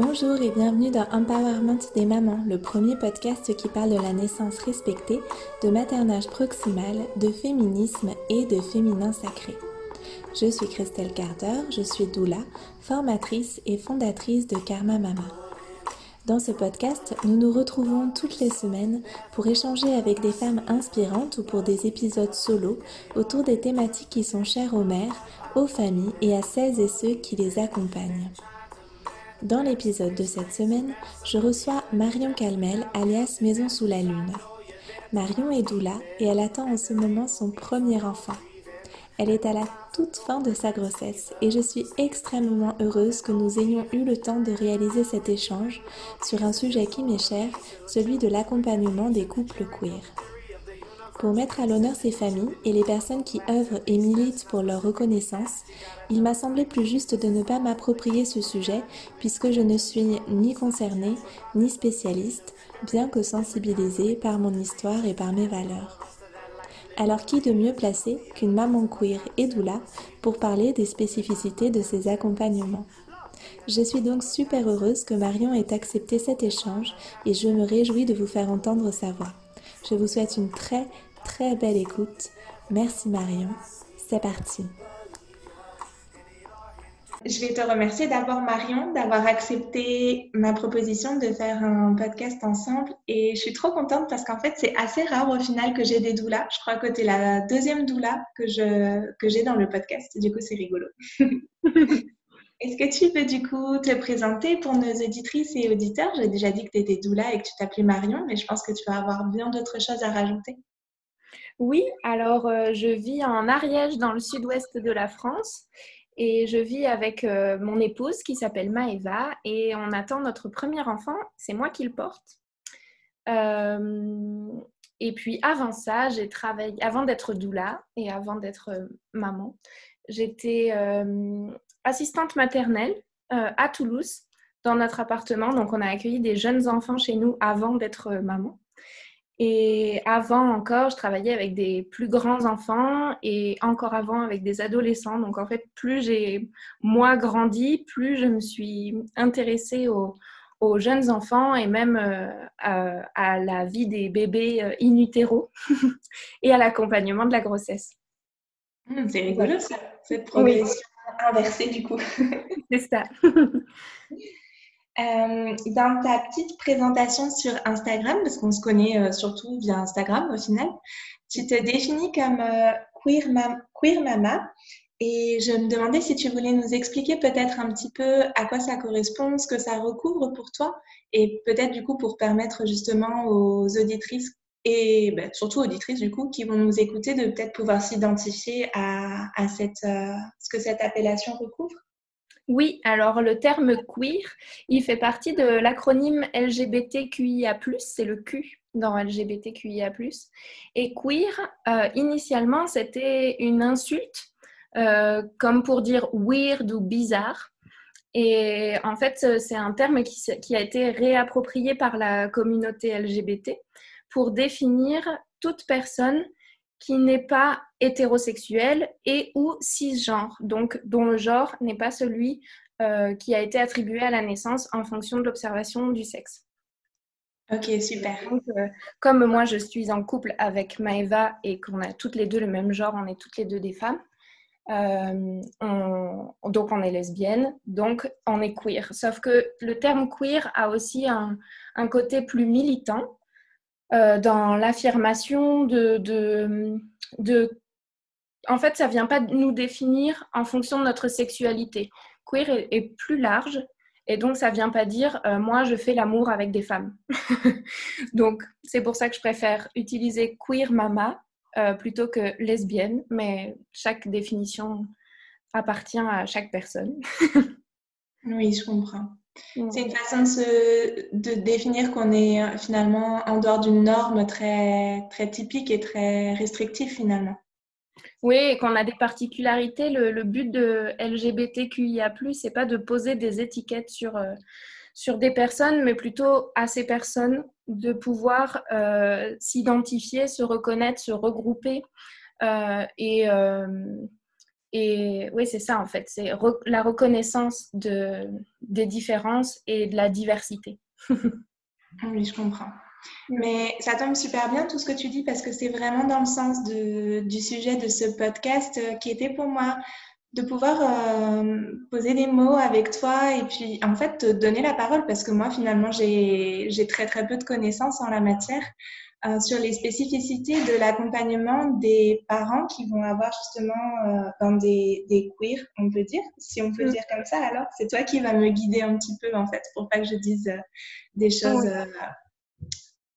Bonjour et bienvenue dans Empowerment des mamans, le premier podcast qui parle de la naissance respectée, de maternage proximal, de féminisme et de féminin sacré. Je suis Christelle Carter, je suis doula, formatrice et fondatrice de Karma Mama. Dans ce podcast, nous nous retrouvons toutes les semaines pour échanger avec des femmes inspirantes ou pour des épisodes solo autour des thématiques qui sont chères aux mères, aux familles et à celles et ceux qui les accompagnent. Dans l'épisode de cette semaine, je reçois Marion Calmel, alias Maison sous la Lune. Marion est doula et elle attend en ce moment son premier enfant. Elle est à la toute fin de sa grossesse et je suis extrêmement heureuse que nous ayons eu le temps de réaliser cet échange sur un sujet qui m'est cher, celui de l'accompagnement des couples queer. Pour mettre à l'honneur ces familles et les personnes qui œuvrent et militent pour leur reconnaissance, il m'a semblé plus juste de ne pas m'approprier ce sujet puisque je ne suis ni concernée ni spécialiste, bien que sensibilisée par mon histoire et par mes valeurs. Alors qui de mieux placé qu'une maman queer et doula pour parler des spécificités de ces accompagnements? Je suis donc super heureuse que Marion ait accepté cet échange et je me réjouis de vous faire entendre sa voix. Je vous souhaite une très très belle écoute. Merci Marion. C'est parti. Je vais te remercier d'abord Marion d'avoir accepté ma proposition de faire un podcast ensemble et je suis trop contente parce qu'en fait c'est assez rare au final que j'ai des doulas. Je crois que tu es la deuxième doula que j'ai dans le podcast. Du coup c'est rigolo. Est-ce que tu peux du coup te présenter pour nos auditrices et auditeurs? J'ai déjà dit que tu étais doula et que tu t'appelais Marion, mais je pense que tu vas avoir bien d'autres choses à rajouter. Oui, alors euh, je vis en Ariège dans le sud-ouest de la France et je vis avec euh, mon épouse qui s'appelle Maëva et on attend notre premier enfant, c'est moi qui le porte. Euh, et puis avant ça, j'ai travaillé, avant d'être doula et avant d'être maman, j'étais assistante maternelle à Toulouse dans notre appartement. Donc on a accueilli des jeunes enfants chez nous avant d'être maman. Et avant encore, je travaillais avec des plus grands enfants et encore avant avec des adolescents. Donc en fait, plus j'ai moi grandi, plus je me suis intéressée aux, jeunes enfants et même euh, à, la vie des bébés euh, in utero et à l'accompagnement de la grossesse. Mmh, c'est rigolo ça, cette progression inversée du coup. c'est ça. Euh, dans ta petite présentation sur Instagram, parce qu'on se connaît euh, surtout via Instagram au final, tu te définis comme euh, queer, mama. Et je me demandais si tu voulais nous expliquer peut-être un petit peu à quoi ça correspond, ce que ça recouvre pour toi, et peut-être du coup pour permettre justement aux auditrices et ben, surtout auditrices du coup qui vont nous écouter de peut-être pouvoir s'identifier à, ce que cette appellation recouvre. Oui, alors le terme queer, il fait partie de l'acronyme LGBTQIA+, c'est le Q dans LGBTQIA+. Et queer, euh, initialement, c'était une insulte, euh, comme pour dire weird ou bizarre. Et en fait, c'est un terme qui, qui, a été réapproprié par la communauté LGBT pour définir toute personne qui n'est pas hétérosexuel et ou cisgenre, donc dont le genre n'est pas celui euh, qui a été attribué à la naissance en fonction de l'observation du sexe. Ok, super. Euh, comme moi je suis en couple avec Maeva et qu'on a toutes les deux le même genre, on est toutes les deux des femmes, euh, donc on est lesbienne, donc on est queer. Sauf que le terme queer a aussi un, un côté plus militant euh, dans l'affirmation de, En fait, ça ne vient pas nous définir en fonction de notre sexualité. Queer est, plus large et donc ça ne vient pas dire euh, moi je fais l'amour avec des femmes. donc c'est pour ça que je préfère utiliser queer mama euh, plutôt que lesbienne, mais chaque définition appartient à chaque personne. oui, je comprends. C'est une façon de, définir qu'on est euh, finalement en dehors d'une norme très, très typique et très restrictive finalement. Oui, et qu'on a des particularités. Le, but de LGBTQIA, c'est pas de poser des étiquettes sur, euh, sur des personnes, mais plutôt à ces personnes de pouvoir euh, s'identifier, se reconnaître, se regrouper et, et oui, c'est ça en fait, c'est la reconnaissance de, des différences et de la diversité. oui, je comprends. Mais ça tombe super bien tout ce que tu dis parce que c'est vraiment dans le sens de, du sujet de ce podcast euh, qui était pour moi de pouvoir euh, poser des mots avec toi et puis en fait te donner la parole parce que moi finalement j'ai très très peu de connaissances en la matière euh, sur les spécificités de l'accompagnement des parents qui vont avoir justement euh, des, des queers, on peut dire, si on peut mm. dire comme ça. Alors c'est toi qui vas me guider un petit peu en fait pour pas que je dise euh, des choses.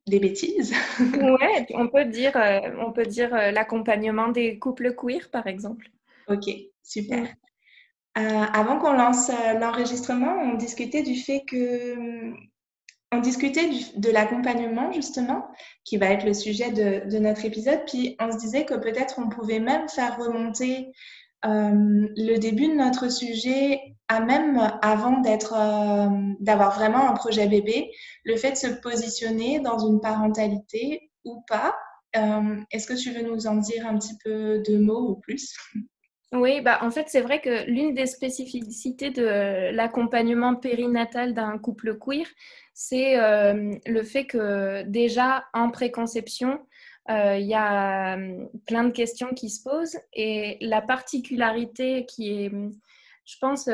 des bêtises. ouais, on peut dire, on peut dire l'accompagnement des couples queer, par exemple. Ok, super. avant qu'on lance l'enregistrement, on discutait du fait que on discutait de l'accompagnement justement, qui va être le sujet de, notre épisode, puis on se disait que peut-être on pouvait même faire remonter euh, le début de notre sujet à même avant euh, d'avoir vraiment un projet bébé, le fait de se positionner dans une parentalité ou pas. Euh, est-ce que tu veux nous en dire un petit peu de mots ou plus? Oui, bah, en fait, c'est vrai que l'une des spécificités de l'accompagnement périnatal d'un couple queer, c'est euh, le fait que déjà en préconception, euh, il y a euh, plein de questions qui se posent et la particularité qui est, je pense,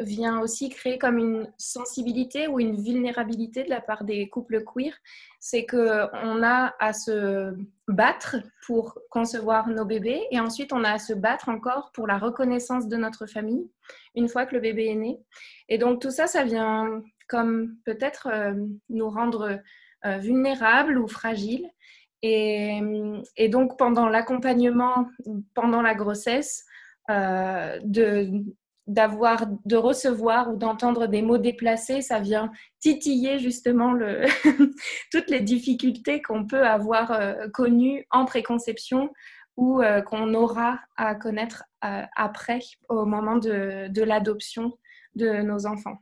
vient aussi créer comme une sensibilité ou une vulnérabilité de la part des couples queer, c'est qu'on a à se battre pour concevoir nos bébés et ensuite on a à se battre encore pour la reconnaissance de notre famille une fois que le bébé est né. Et donc tout ça, ça vient comme peut-être euh, nous rendre euh, vulnérables ou fragiles. Et, et donc pendant l'accompagnement, pendant la grossesse, euh, de, d'avoir, de recevoir ou d'entendre des mots déplacés, ça vient titiller justement le toutes les difficultés qu'on peut avoir euh, connues en préconception ou euh, qu'on aura à connaître euh, après, au moment de, de l'adoption de nos enfants.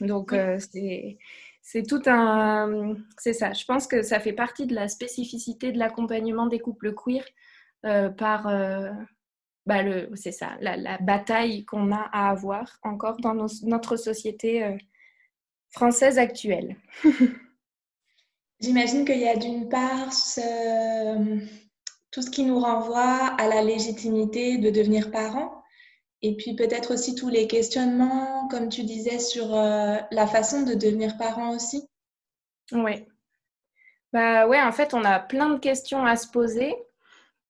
Donc, c'est, c'est tout un. C'est ça. Je pense que ça fait partie de la spécificité de l'accompagnement des couples queer par bah, c'est ça, la, bataille qu'on a à avoir encore dans notre société euh, française actuelle. J'imagine qu'il y a d'une part tout ce qui nous renvoie à la légitimité de devenir parent, et puis peut-être aussi tous les questionnements, comme tu disais, sur euh, la façon de devenir parent aussi. Oui. Bah ouais, en fait, on a plein de questions à se poser.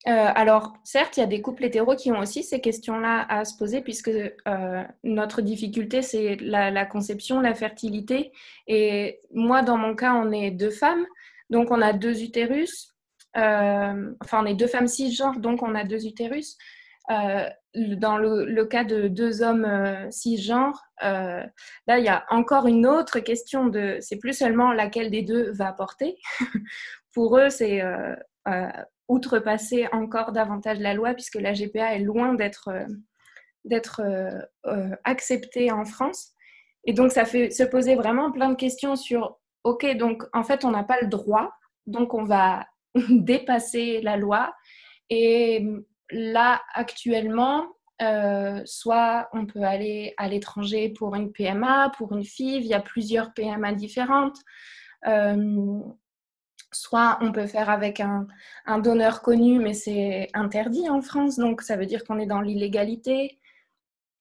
Euh, alors, certes, il y a des couples hétéros qui ont aussi ces questions-là à se poser, puisque euh, notre difficulté, c'est la, conception, la fertilité. Et moi, dans mon cas, on est deux femmes, donc on a deux utérus. Euh, enfin, on est deux femmes cisgenres, donc on a deux utérus. dans le, cas de deux hommes cisgenres, là, il y a encore une autre question de, c'est plus seulement laquelle des deux va porter. Pour eux, c'est outrepasser encore davantage la loi puisque la GPA est loin d'être euh, euh, euh, acceptée en France. Et donc, ça fait se poser vraiment plein de questions sur, OK, donc en fait, on n'a pas le droit, donc on va dépasser la loi. Et là, actuellement, soit on peut aller à l'étranger pour une PMA, pour une FIV, il y a plusieurs PMA différentes soit on peut faire avec un, donneur connu, mais c'est interdit en France, donc ça veut dire qu'on est dans l'illégalité.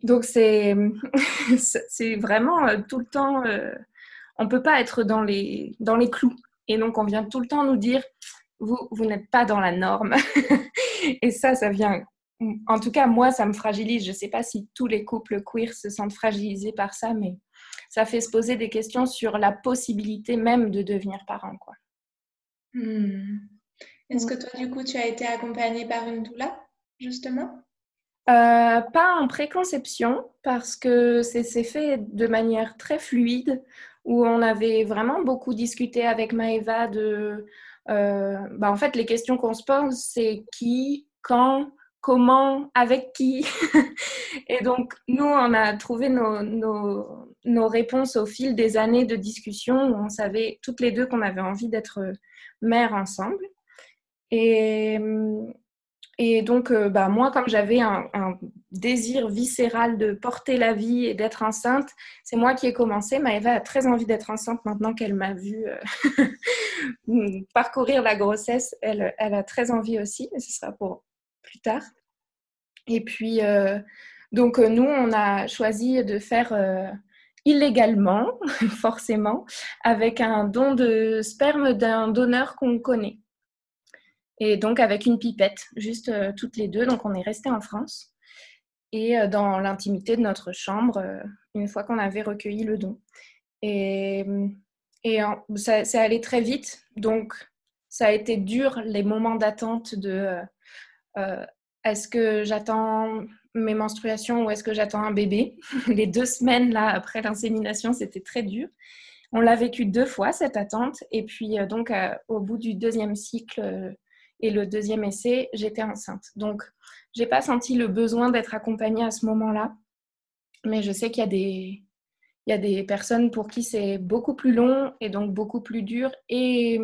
Donc c'est vraiment euh, tout le temps, euh, on ne peut pas être dans les, dans les clous. Et donc on vient tout le temps nous dire, vous, vous n'êtes pas dans la norme. Et ça, ça vient, en tout cas moi, ça me fragilise. Je ne sais pas si tous les couples queer se sentent fragilisés par ça, mais ça fait se poser des questions sur la possibilité même de devenir parent. Quoi. Hmm. Est-ce que toi, du coup, tu as été accompagnée par une doula, justement? Euh, Pas en préconception, parce que c'est fait de manière très fluide, où on avait vraiment beaucoup discuté avec Maëva de... Euh, bah, en fait, les questions qu'on se pose, c'est qui, quand, comment, avec qui. et donc, nous, on a trouvé nos, nos, nos, réponses au fil des années de discussion où on savait toutes les deux qu'on avait envie d'être mères ensemble. Et, et donc, euh, bah, moi, comme j'avais un, désir viscéral de porter la vie et d'être enceinte, c'est moi qui ai commencé. Maëva a très envie d'être enceinte maintenant qu'elle m'a vu euh, parcourir la grossesse. Elle, elle, a très envie aussi, mais ce sera pour plus tard. Et puis, euh, donc, nous, on a choisi de faire illégalement, forcément, avec un don de sperme d'un donneur qu'on connaît. Et donc avec une pipette, juste euh, toutes les deux. Donc on est resté en France et euh, dans l'intimité de notre chambre euh, une fois qu'on avait recueilli le don. Et, et ça, ça allé très vite. Donc ça a été dur les moments d'attente de est-ce que j'attends mes menstruations ou est-ce que j'attends un bébé Les deux semaines là après l'insémination, c'était très dur. On l'a vécu deux fois cette attente et puis donc au bout du deuxième cycle, et le deuxième essai, j'étais enceinte. Donc, j'ai pas senti le besoin d'être accompagnée à ce moment-là. Mais je sais qu'il y a des, il y a des personnes pour qui c'est beaucoup plus long et donc beaucoup plus dur et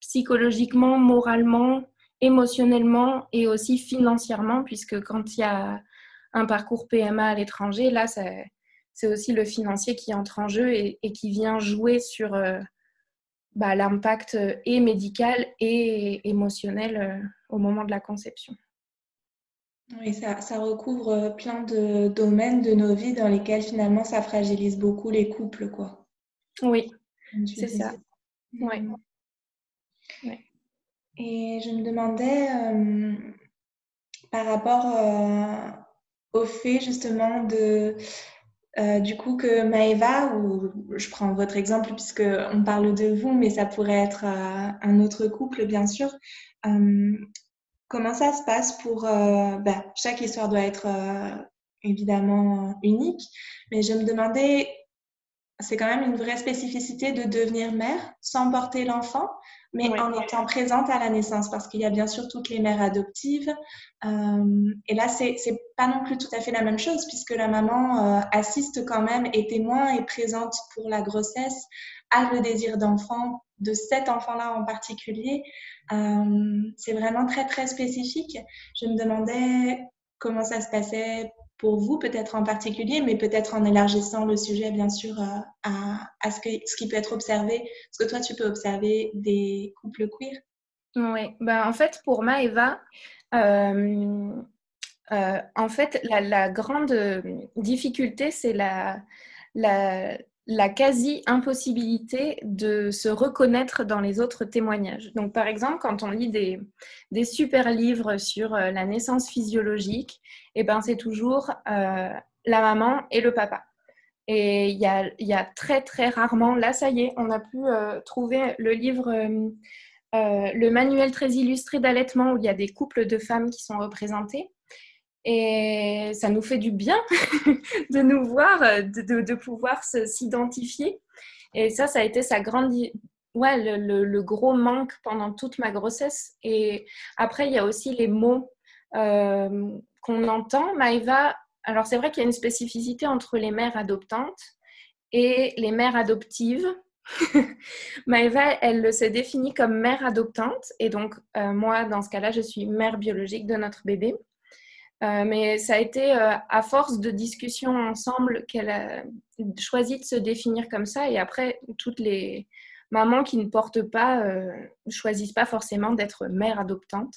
psychologiquement, moralement, émotionnellement et aussi financièrement, puisque quand il y a un parcours PMA à l'étranger, là, c'est aussi le financier qui entre en jeu et, qui vient jouer sur, euh, bah, l'impact euh, est médical et émotionnel euh, au moment de la conception. Oui, ça, ça, recouvre plein de domaines de nos vies dans lesquels finalement ça fragilise beaucoup les couples, quoi. Oui, c'est ça. Oui. Et je me demandais, par rapport au fait justement de euh, du coup que Maëva, ou je prends votre exemple puisque on parle de vous, mais ça pourrait être euh, un autre couple bien sûr. Euh, comment ça se passe pour bah, chaque histoire doit être évidemment unique, mais je me demandais, c'est quand même une vraie spécificité de devenir mère sans porter l'enfant mais en étant présente à la naissance, parce qu'il y a bien sûr toutes les mères adoptives. Euh, et là, c'est pas non plus tout à fait la même chose, puisque la maman euh, assiste quand même, est témoin et présente pour la grossesse, a le désir d'enfant, de cet enfant-là en particulier. Euh, c'est vraiment très, très spécifique. Je me demandais comment ça se passait pour vous, peut-être en particulier, mais peut-être en élargissant le sujet, bien sûr, euh, à, ce, que, ce qui peut être observé, ce que toi, tu peux observer des couples queer? Oui, ben, en fait, pour Maëva, euh, euh, en fait, la, grande difficulté, c'est la, la, la quasi-impossibilité de se reconnaître dans les autres témoignages. Donc, par exemple, quand on lit des, des super livres sur la naissance physiologique, et eh ben, c'est toujours euh, la maman et le papa. Et il y a, très, très rarement, là, ça y est, on a pu euh, trouver le livre, le manuel très illustré d'allaitement où il y a des couples de femmes qui sont représentés. Et ça nous fait du bien de nous voir, de, de, pouvoir s'identifier. Et ça, ça a été sa grande, ouais, le, gros manque pendant toute ma grossesse. Et après, il y a aussi les mots euh, qu'on entend. Maëva, alors c'est vrai qu'il y a une spécificité entre les mères adoptantes et les mères adoptives. Maëva, elle se définit comme mère adoptante. Et donc, euh, moi, dans ce cas-là, je suis mère biologique de notre bébé. Euh, mais ça a été euh, à force de discussions ensemble qu'elle a choisi de se définir comme ça. Et après, toutes les mamans qui ne portent pas euh, choisissent pas forcément d'être mère adoptante.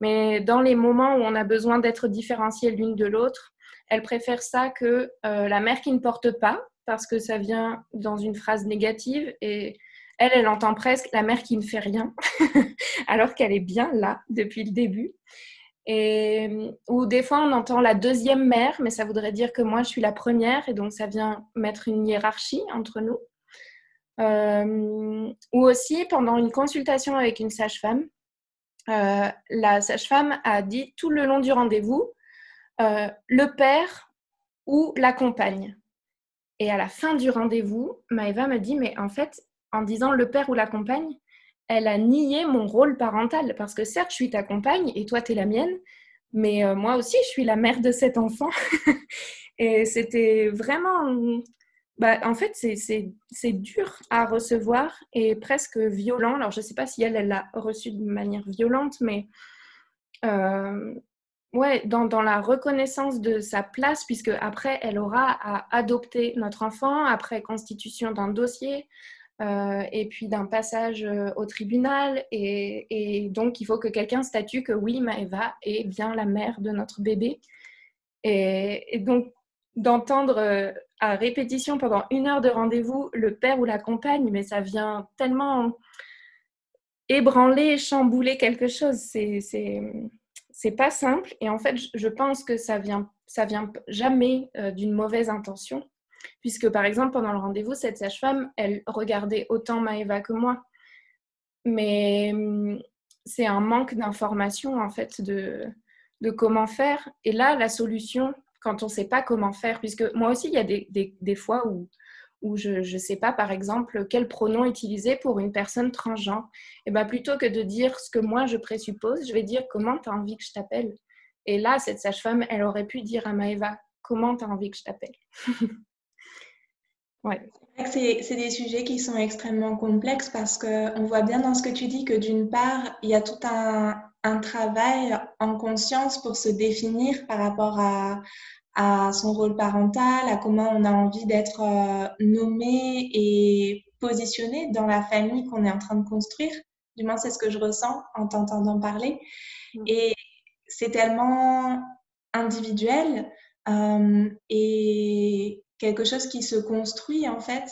Mais dans les moments où on a besoin d'être différenciées l'une de l'autre, elle préfère ça que la mère qui ne porte pas, parce que ça vient dans une phrase négative. Et elle, elle entend presque la mère qui ne fait rien, alors qu'elle est bien là depuis le début. Et, ou des fois, on entend la deuxième mère, mais ça voudrait dire que moi, je suis la première, et donc ça vient mettre une hiérarchie entre nous. Euh, ou aussi, pendant une consultation avec une sage-femme, euh, la sage-femme a dit tout le long du rendez-vous, euh, le père ou la compagne. Et à la fin du rendez-vous, Maëva me dit, mais en fait, en disant le père ou la compagne, elle a nié mon rôle parental. Parce que certes, je suis ta compagne et toi, tu es la mienne, mais euh, moi aussi, je suis la mère de cet enfant. et c'était vraiment... Bah, en fait, c'est dur à recevoir et presque violent. Alors, je ne sais pas si elle, elle l'a reçu de manière violente, mais ouais, dans, la reconnaissance de sa place, puisque après, elle aura à adopter notre enfant, après constitution d'un dossier, euh, et puis d'un passage euh, au tribunal. Et, donc, il faut que quelqu'un statue que oui, Maëva est bien la mère de notre bébé. Et, donc, d'entendre euh, à répétition pendant une heure de rendez-vous le père ou la compagne, mais ça vient tellement ébranler, chambouler quelque chose. C'est pas simple. Et en fait je pense que ça vient ça vient jamais euh, d'une mauvaise intention. Puisque par exemple pendant le rendez-vous cette sage-femme elle regardait autant Maëva que moi. Mais hum, c'est un manque d'information en fait de, de comment faire. Et là la solution quand on ne sait pas comment faire puisque moi aussi il y a des, des, des fois où ou je ne sais pas, par exemple, quel pronom utiliser pour une personne transgenre. Et bien, plutôt que de dire ce que moi je présuppose, je vais dire comment tu as envie que je t'appelle? Et là, cette sage-femme, elle aurait pu dire à Maëva comment tu as envie que je t'appelle? ouais. C'est des sujets qui sont extrêmement complexes parce qu'on voit bien dans ce que tu dis que d'une part, il y a tout un, un travail en conscience pour se définir par rapport à, à son rôle parental, à comment on a envie d'être euh, nommé et positionné dans la famille qu'on est en train de construire. Du moins, c'est ce que je ressens en t'entendant parler. Mm. Et c'est tellement individuel euh, et quelque chose qui se construit en fait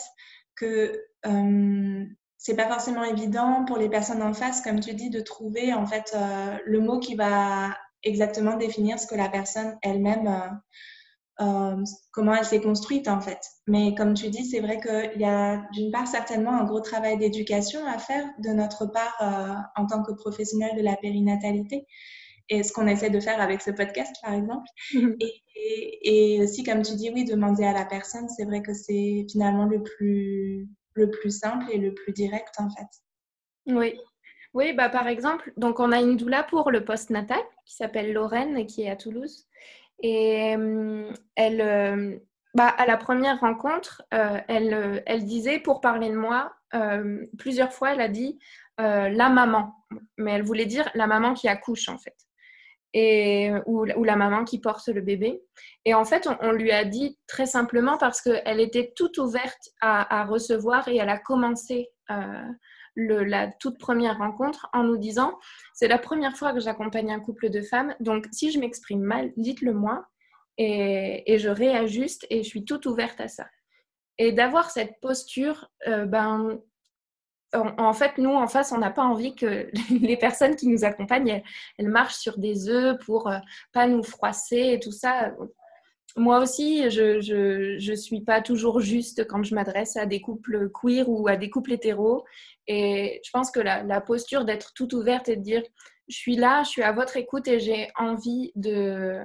que euh, c'est pas forcément évident pour les personnes en face, comme tu dis, de trouver en fait euh, le mot qui va exactement définir ce que la personne elle-même euh, comment elle s'est construite en fait. Mais comme tu dis, c'est vrai qu'il y a d'une part certainement un gros travail d'éducation à faire de notre part euh, en tant que professionnel de la périnatalité et ce qu'on essaie de faire avec ce podcast par exemple. Et, aussi, comme tu dis, oui, demander à la personne, c'est vrai que c'est finalement le plus, le plus simple et le plus direct en fait. Oui, oui, bah par exemple, donc on a une doula pour le post-natal qui s'appelle Lorraine et qui est à Toulouse. Et euh, elle, euh, bah, à la première rencontre, euh, elle, elle, disait, pour parler de moi, plusieurs fois, elle a dit la maman. Mais elle voulait dire la maman qui accouche, en fait. Et, ou, ou, la maman qui porte le bébé. Et en fait, on, lui a dit très simplement parce qu'elle était toute ouverte à, recevoir et elle a commencé la toute première rencontre en nous disant c'est la première fois que j'accompagne un couple de femmes, donc si je m'exprime mal, dites-le moi et, je réajuste et je suis toute ouverte à ça. Et d'avoir cette posture, euh, ben, en, fait, nous, en face, on n'a pas envie que les personnes qui nous accompagnent, elles, marchent sur des œufs pour euh, pas nous froisser et tout ça moi aussi, je ne suis pas toujours juste quand je m'adresse à des couples queer ou à des couples hétéros. Et je pense que la, posture d'être toute ouverte et de dire je suis là, je suis à votre écoute et j'ai envie de,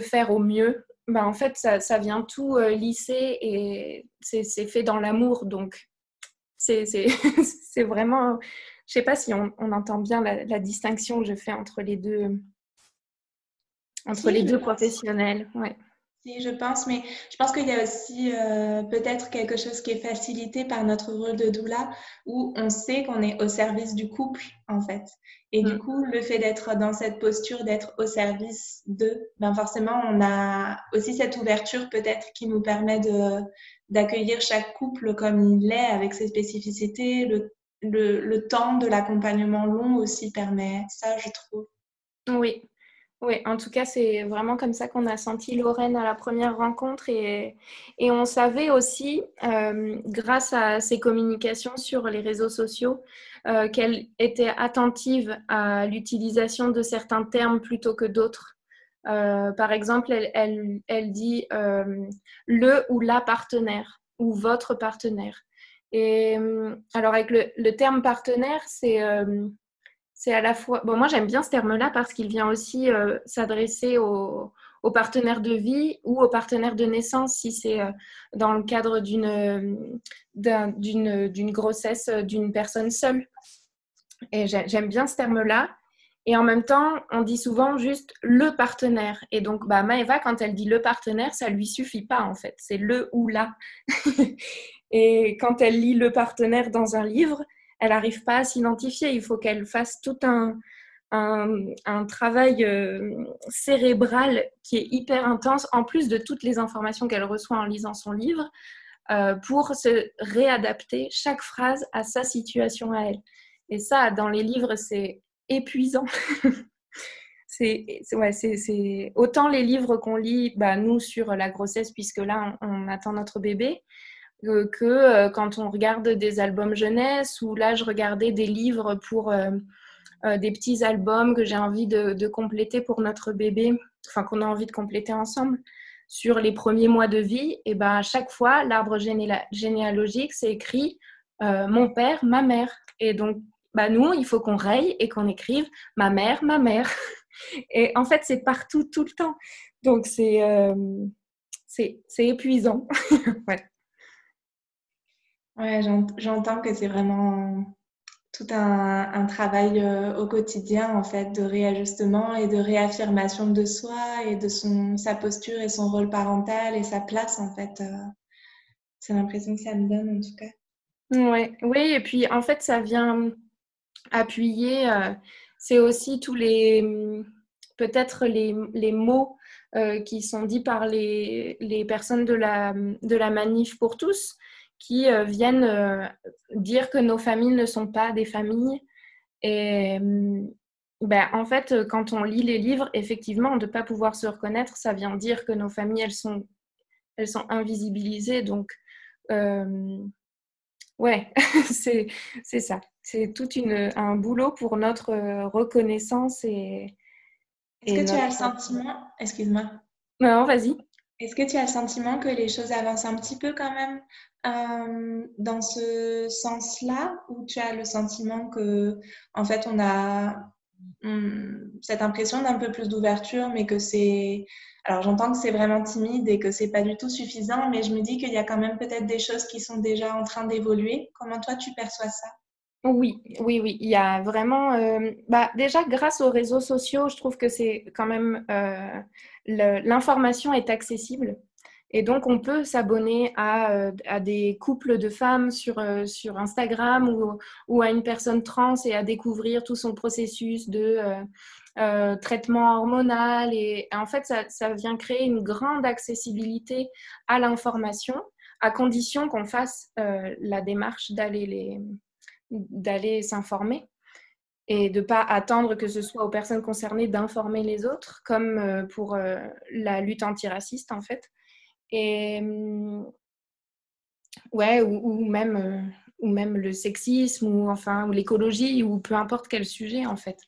faire au mieux, ben, en fait, ça, ça vient tout euh, lisser et c'est fait dans l'amour. Donc, c'est vraiment. Je sais pas si on, on entend bien la, la, distinction que je fais entre les deux entre les deux professionnels. Ouais. Si, je pense, mais je pense qu'il y a aussi euh, peut-être quelque chose qui est facilité par notre rôle de doula, où on sait qu'on est au service du couple, en fait. Et du mm. coup, le fait d'être dans cette posture, d'être au service d'eux, ben forcément, on a aussi cette ouverture peut-être qui nous permet de, d'accueillir chaque couple comme il est, avec ses spécificités. Le, le, le temps de l'accompagnement long aussi permet ça, je trouve. Oui, oui, en tout cas, c'est vraiment comme ça qu'on a senti Lorraine à la première rencontre et, et on savait aussi, euh, grâce à ses communications sur les réseaux sociaux, euh, qu'elle était attentive à l'utilisation de certains termes plutôt que d'autres. Euh, par exemple, elle, dit le ou la partenaire ou votre partenaire. Et alors avec le, terme partenaire, c'est à la fois. Bon, moi, j'aime bien ce terme-là parce qu'il vient aussi euh, s'adresser aux, partenaires de vie ou aux partenaires de naissance si c'est euh, dans le cadre d'une, d'une, grossesse d'une personne seule. Et j'aime bien ce terme-là. Et en même temps, on dit souvent juste le partenaire. Et donc, bah, Maëva, quand elle dit le partenaire, ça lui suffit pas en fait. C'est le ou la. et quand elle lit le partenaire dans un livre, elle n'arrive pas à s'identifier. Il faut qu'elle fasse tout un, un, travail euh, cérébral qui est hyper intense, en plus de toutes les informations qu'elle reçoit en lisant son livre, euh, pour se réadapter chaque phrase à sa situation à elle. Et ça, dans les livres, c'est épuisant. c'est autant les livres qu'on lit, bah, nous, sur la grossesse, puisque là, on, attend notre bébé, euh, que quand on regarde des albums jeunesse, ou là, je regardais des livres pour euh, des petits albums que j'ai envie de, compléter pour notre bébé, enfin qu'on a envie de compléter ensemble sur les premiers mois de vie, et ben à chaque fois, l'arbre généalogique, c'est écrit euh, mon père, ma mère. Et donc, bah, nous, il faut qu'on raye et qu'on écrive ma mère, ma mère. Et en fait, c'est partout, tout le temps. Donc, c'est euh, c'est épuisant. ouais. Ouais, j'entends que c'est vraiment tout un, travail euh, au quotidien en fait de réajustement et de réaffirmation de soi et de son sa posture et son rôle parental et sa place en fait. Euh. c'est l'impression que ça me donne en tout cas. Ouais, oui, et puis en fait ça vient appuyer. Euh, c'est aussi tous les peut-être les, mots qui sont dits par les, personnes de la, de la manif pour tous qui euh, viennent euh, dire que nos familles ne sont pas des familles. Et mm, ben, en fait, quand on lit les livres, effectivement, de ne pas pouvoir se reconnaître, ça vient dire que nos familles, elles sont, elles sont invisibilisées. Donc, euh, ouais, c'est ça. C'est tout une, un boulot pour notre reconnaissance. Et, Est-ce que tu as le sentiment, excuse-moi. Non, vas-y. Est-ce que tu as le sentiment que les choses avancent un petit peu quand même euh, dans ce sens-là ou tu as le sentiment que en fait on a hmm, cette impression d'un peu plus d'ouverture mais que c'est alors j'entends que c'est vraiment timide et que c'est pas du tout suffisant mais je me dis qu'il y a quand même peut-être des choses qui sont déjà en train d'évoluer comment toi tu perçois ça? Oui, oui, oui. Il y a vraiment. Euh, bah, déjà, grâce aux réseaux sociaux, je trouve que c'est quand même. Euh, l'information est accessible. Et donc, on peut s'abonner à, euh, des couples de femmes sur, Instagram ou, ou, à une personne trans et à découvrir tout son processus de traitement hormonal. Et, en fait, ça, ça, vient créer une grande accessibilité à l'information, à condition qu'on fasse la démarche d'aller les d'aller s'informer et de ne pas attendre que ce soit aux personnes concernées d'informer les autres, comme pour la lutte antiraciste en fait. Et mmh, ouais, ou, même, euh, ou même le sexisme, ou enfin, ou l'écologie, ou peu importe quel sujet en fait.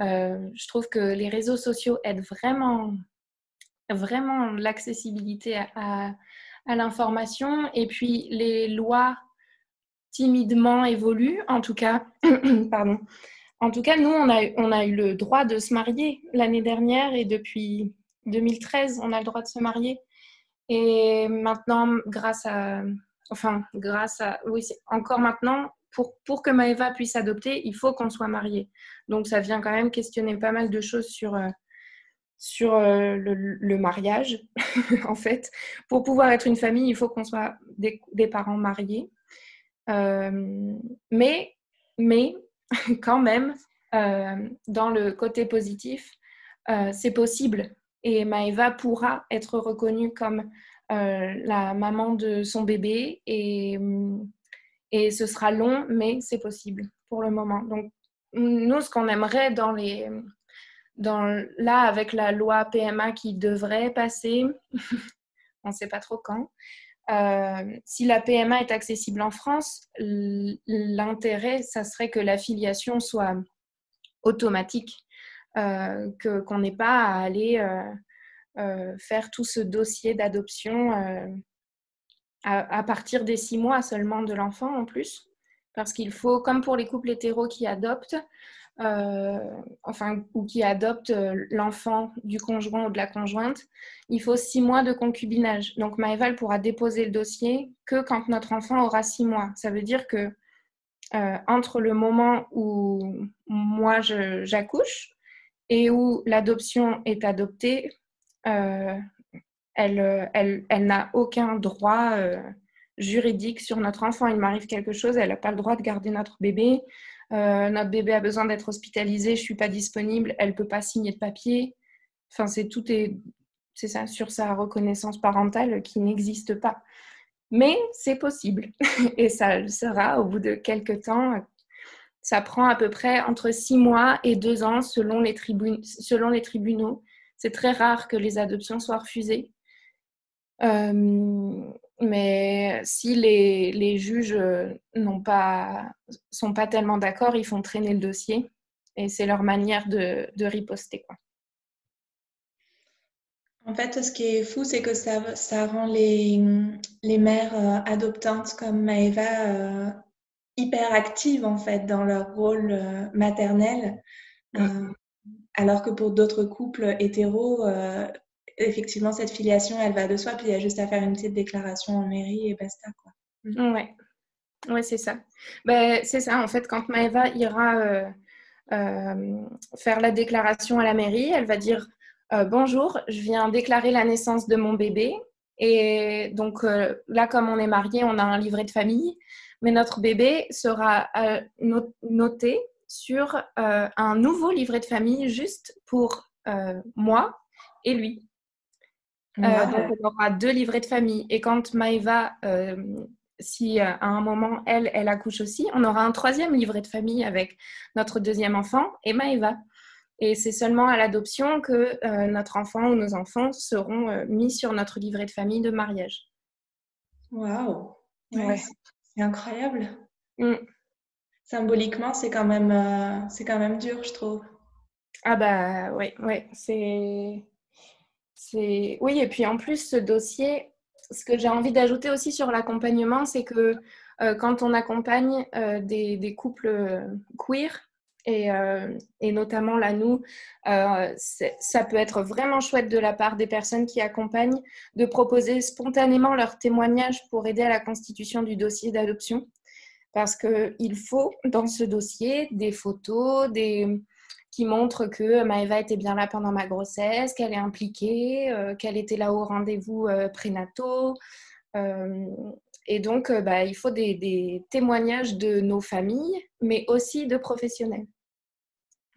Euh, je trouve que les réseaux sociaux aident vraiment, vraiment l'accessibilité à, à l'information. Et puis les lois timidement évoluent, en tout cas, pardon. En tout cas, nous, on a, on a eu le droit de se marier l'année dernière et depuis 2013, on a le droit de se marier. Et maintenant, grâce à, enfin, grâce à, oui, encore maintenant, pour, pour que Maëva puisse adopter, il faut qu'on soit marié. Donc, ça vient quand même questionner pas mal de choses sur, euh, sur euh, le, mariage, en fait. Pour pouvoir être une famille, il faut qu'on soit des, parents mariés. Euh, mais, mais, quand même, dans le côté positif, c'est possible et Maëva pourra être reconnue comme euh, la maman de son bébé et, et ce sera long, mais c'est possible pour le moment. Donc, nous, ce qu'on aimerait dans les, dans, là, avec la loi PMA qui devrait passer, on ne sait pas trop quand, euh, si la PMA est accessible en France, l'intérêt, ça serait que l'affiliation soit automatique euh, qu'on n'ait pas à aller euh, faire tout ce dossier d'adoption à, partir des six mois seulement de l'enfant en plus. Parce qu'il faut, comme pour les couples hétéros qui adoptent, enfin, ou qui adoptent l'enfant du conjoint ou de la conjointe, il faut six mois de concubinage. Donc Maëval pourra déposer le dossier que quand notre enfant aura six mois. Ça veut dire que entre le moment où moi j'accouche et où l'adoption est adoptée, euh, elle, elle, elle n'a aucun droit euh, juridique sur notre enfant. Il m'arrive quelque chose, elle n'a pas le droit de garder notre bébé. Notre bébé a besoin d'être hospitalisé, je suis pas disponible, elle peut pas signer de papier. Enfin, c'est tout est, c'est ça, sur sa reconnaissance parentale qui n'existe pas. Mais c'est possible et ça le sera au bout de quelques temps. Ça prend à peu près entre six mois et deux ans selon les, selon les tribunaux. C'est très rare que les adoptions soient refusées. Euh, mais si les, les juges n'ont pas, sont pas tellement d'accord, ils font traîner le dossier et c'est leur manière de, de riposter. Quoi. En fait, ce qui est fou, c'est que ça, ça rend les, les mères euh, adoptantes comme Maëva euh, hyper actives en fait dans leur rôle euh, maternel, alors que pour d'autres couples hétéros, effectivement, cette filiation, elle va de soi, puis il y a juste à faire une petite déclaration en mairie et basta. Quoi. Mm. Ouais, ouais c'est ça. Ben, c'est ça, en fait, quand Maëva ira faire la déclaration à la mairie, elle va dire euh, bonjour, je viens déclarer la naissance de mon bébé. Et donc euh, là, comme on est marié, on a un livret de famille, mais notre bébé sera euh, noté sur un nouveau livret de famille juste pour moi et lui. Donc on aura deux livrets de famille. Et quand Maëva, si à un moment elle, elle accouche aussi, on aura un troisième livret de famille avec notre deuxième enfant et Maëva. Et c'est seulement à l'adoption que euh, notre enfant ou nos enfants seront euh, mis sur notre livret de famille de mariage. Waouh C'est incroyable. Mm. Symboliquement, c'est quand, même, euh, c'est quand même dur, je trouve. Ah bah oui, ouais, c'est... Oui, et puis en plus, ce dossier, ce que j'ai envie d'ajouter aussi sur l'accompagnement, c'est que quand on accompagne des, des, couples queer, euh, et, notamment là, nous, euh, ça peut être vraiment chouette de la part des personnes qui accompagnent de proposer spontanément leur témoignage pour aider à la constitution du dossier d'adoption. Parce qu'il faut dans ce dossier des photos des... qui montrent que Maëva était bien là pendant ma grossesse, qu'elle est impliquée, euh, qu'elle était là au rendez-vous prénataux. Et donc, bah, il faut des, des, témoignages de nos familles, mais aussi de professionnels.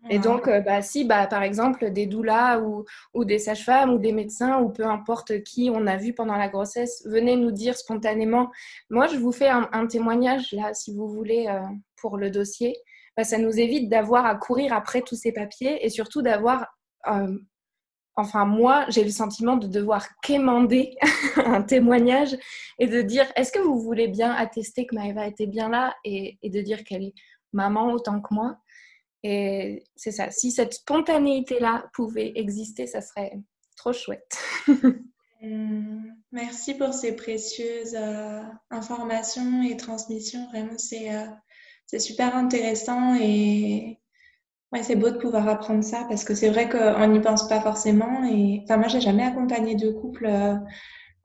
Et donc, euh, bah, si bah, par exemple des doulas ou, ou des sages-femmes ou des médecins ou peu importe qui on a vu pendant la grossesse venez nous dire spontanément, moi je vous fais un, témoignage là si vous voulez euh, pour le dossier, bah, ça nous évite d'avoir à courir après tous ces papiers et surtout d'avoir, euh, enfin moi j'ai le sentiment de devoir quémander un témoignage et de dire est-ce que vous voulez bien attester que Maëva était bien là et, de dire qu'elle est maman autant que moi? Et c'est ça, si cette spontanéité-là pouvait exister, ça serait trop chouette. Hum, merci pour ces précieuses euh, informations et transmissions. Vraiment, c'est euh, c'est super intéressant et ouais, c'est beau de pouvoir apprendre ça parce que c'est vrai qu'on n'y pense pas forcément. Et enfin, moi, j'ai jamais accompagné de couple euh,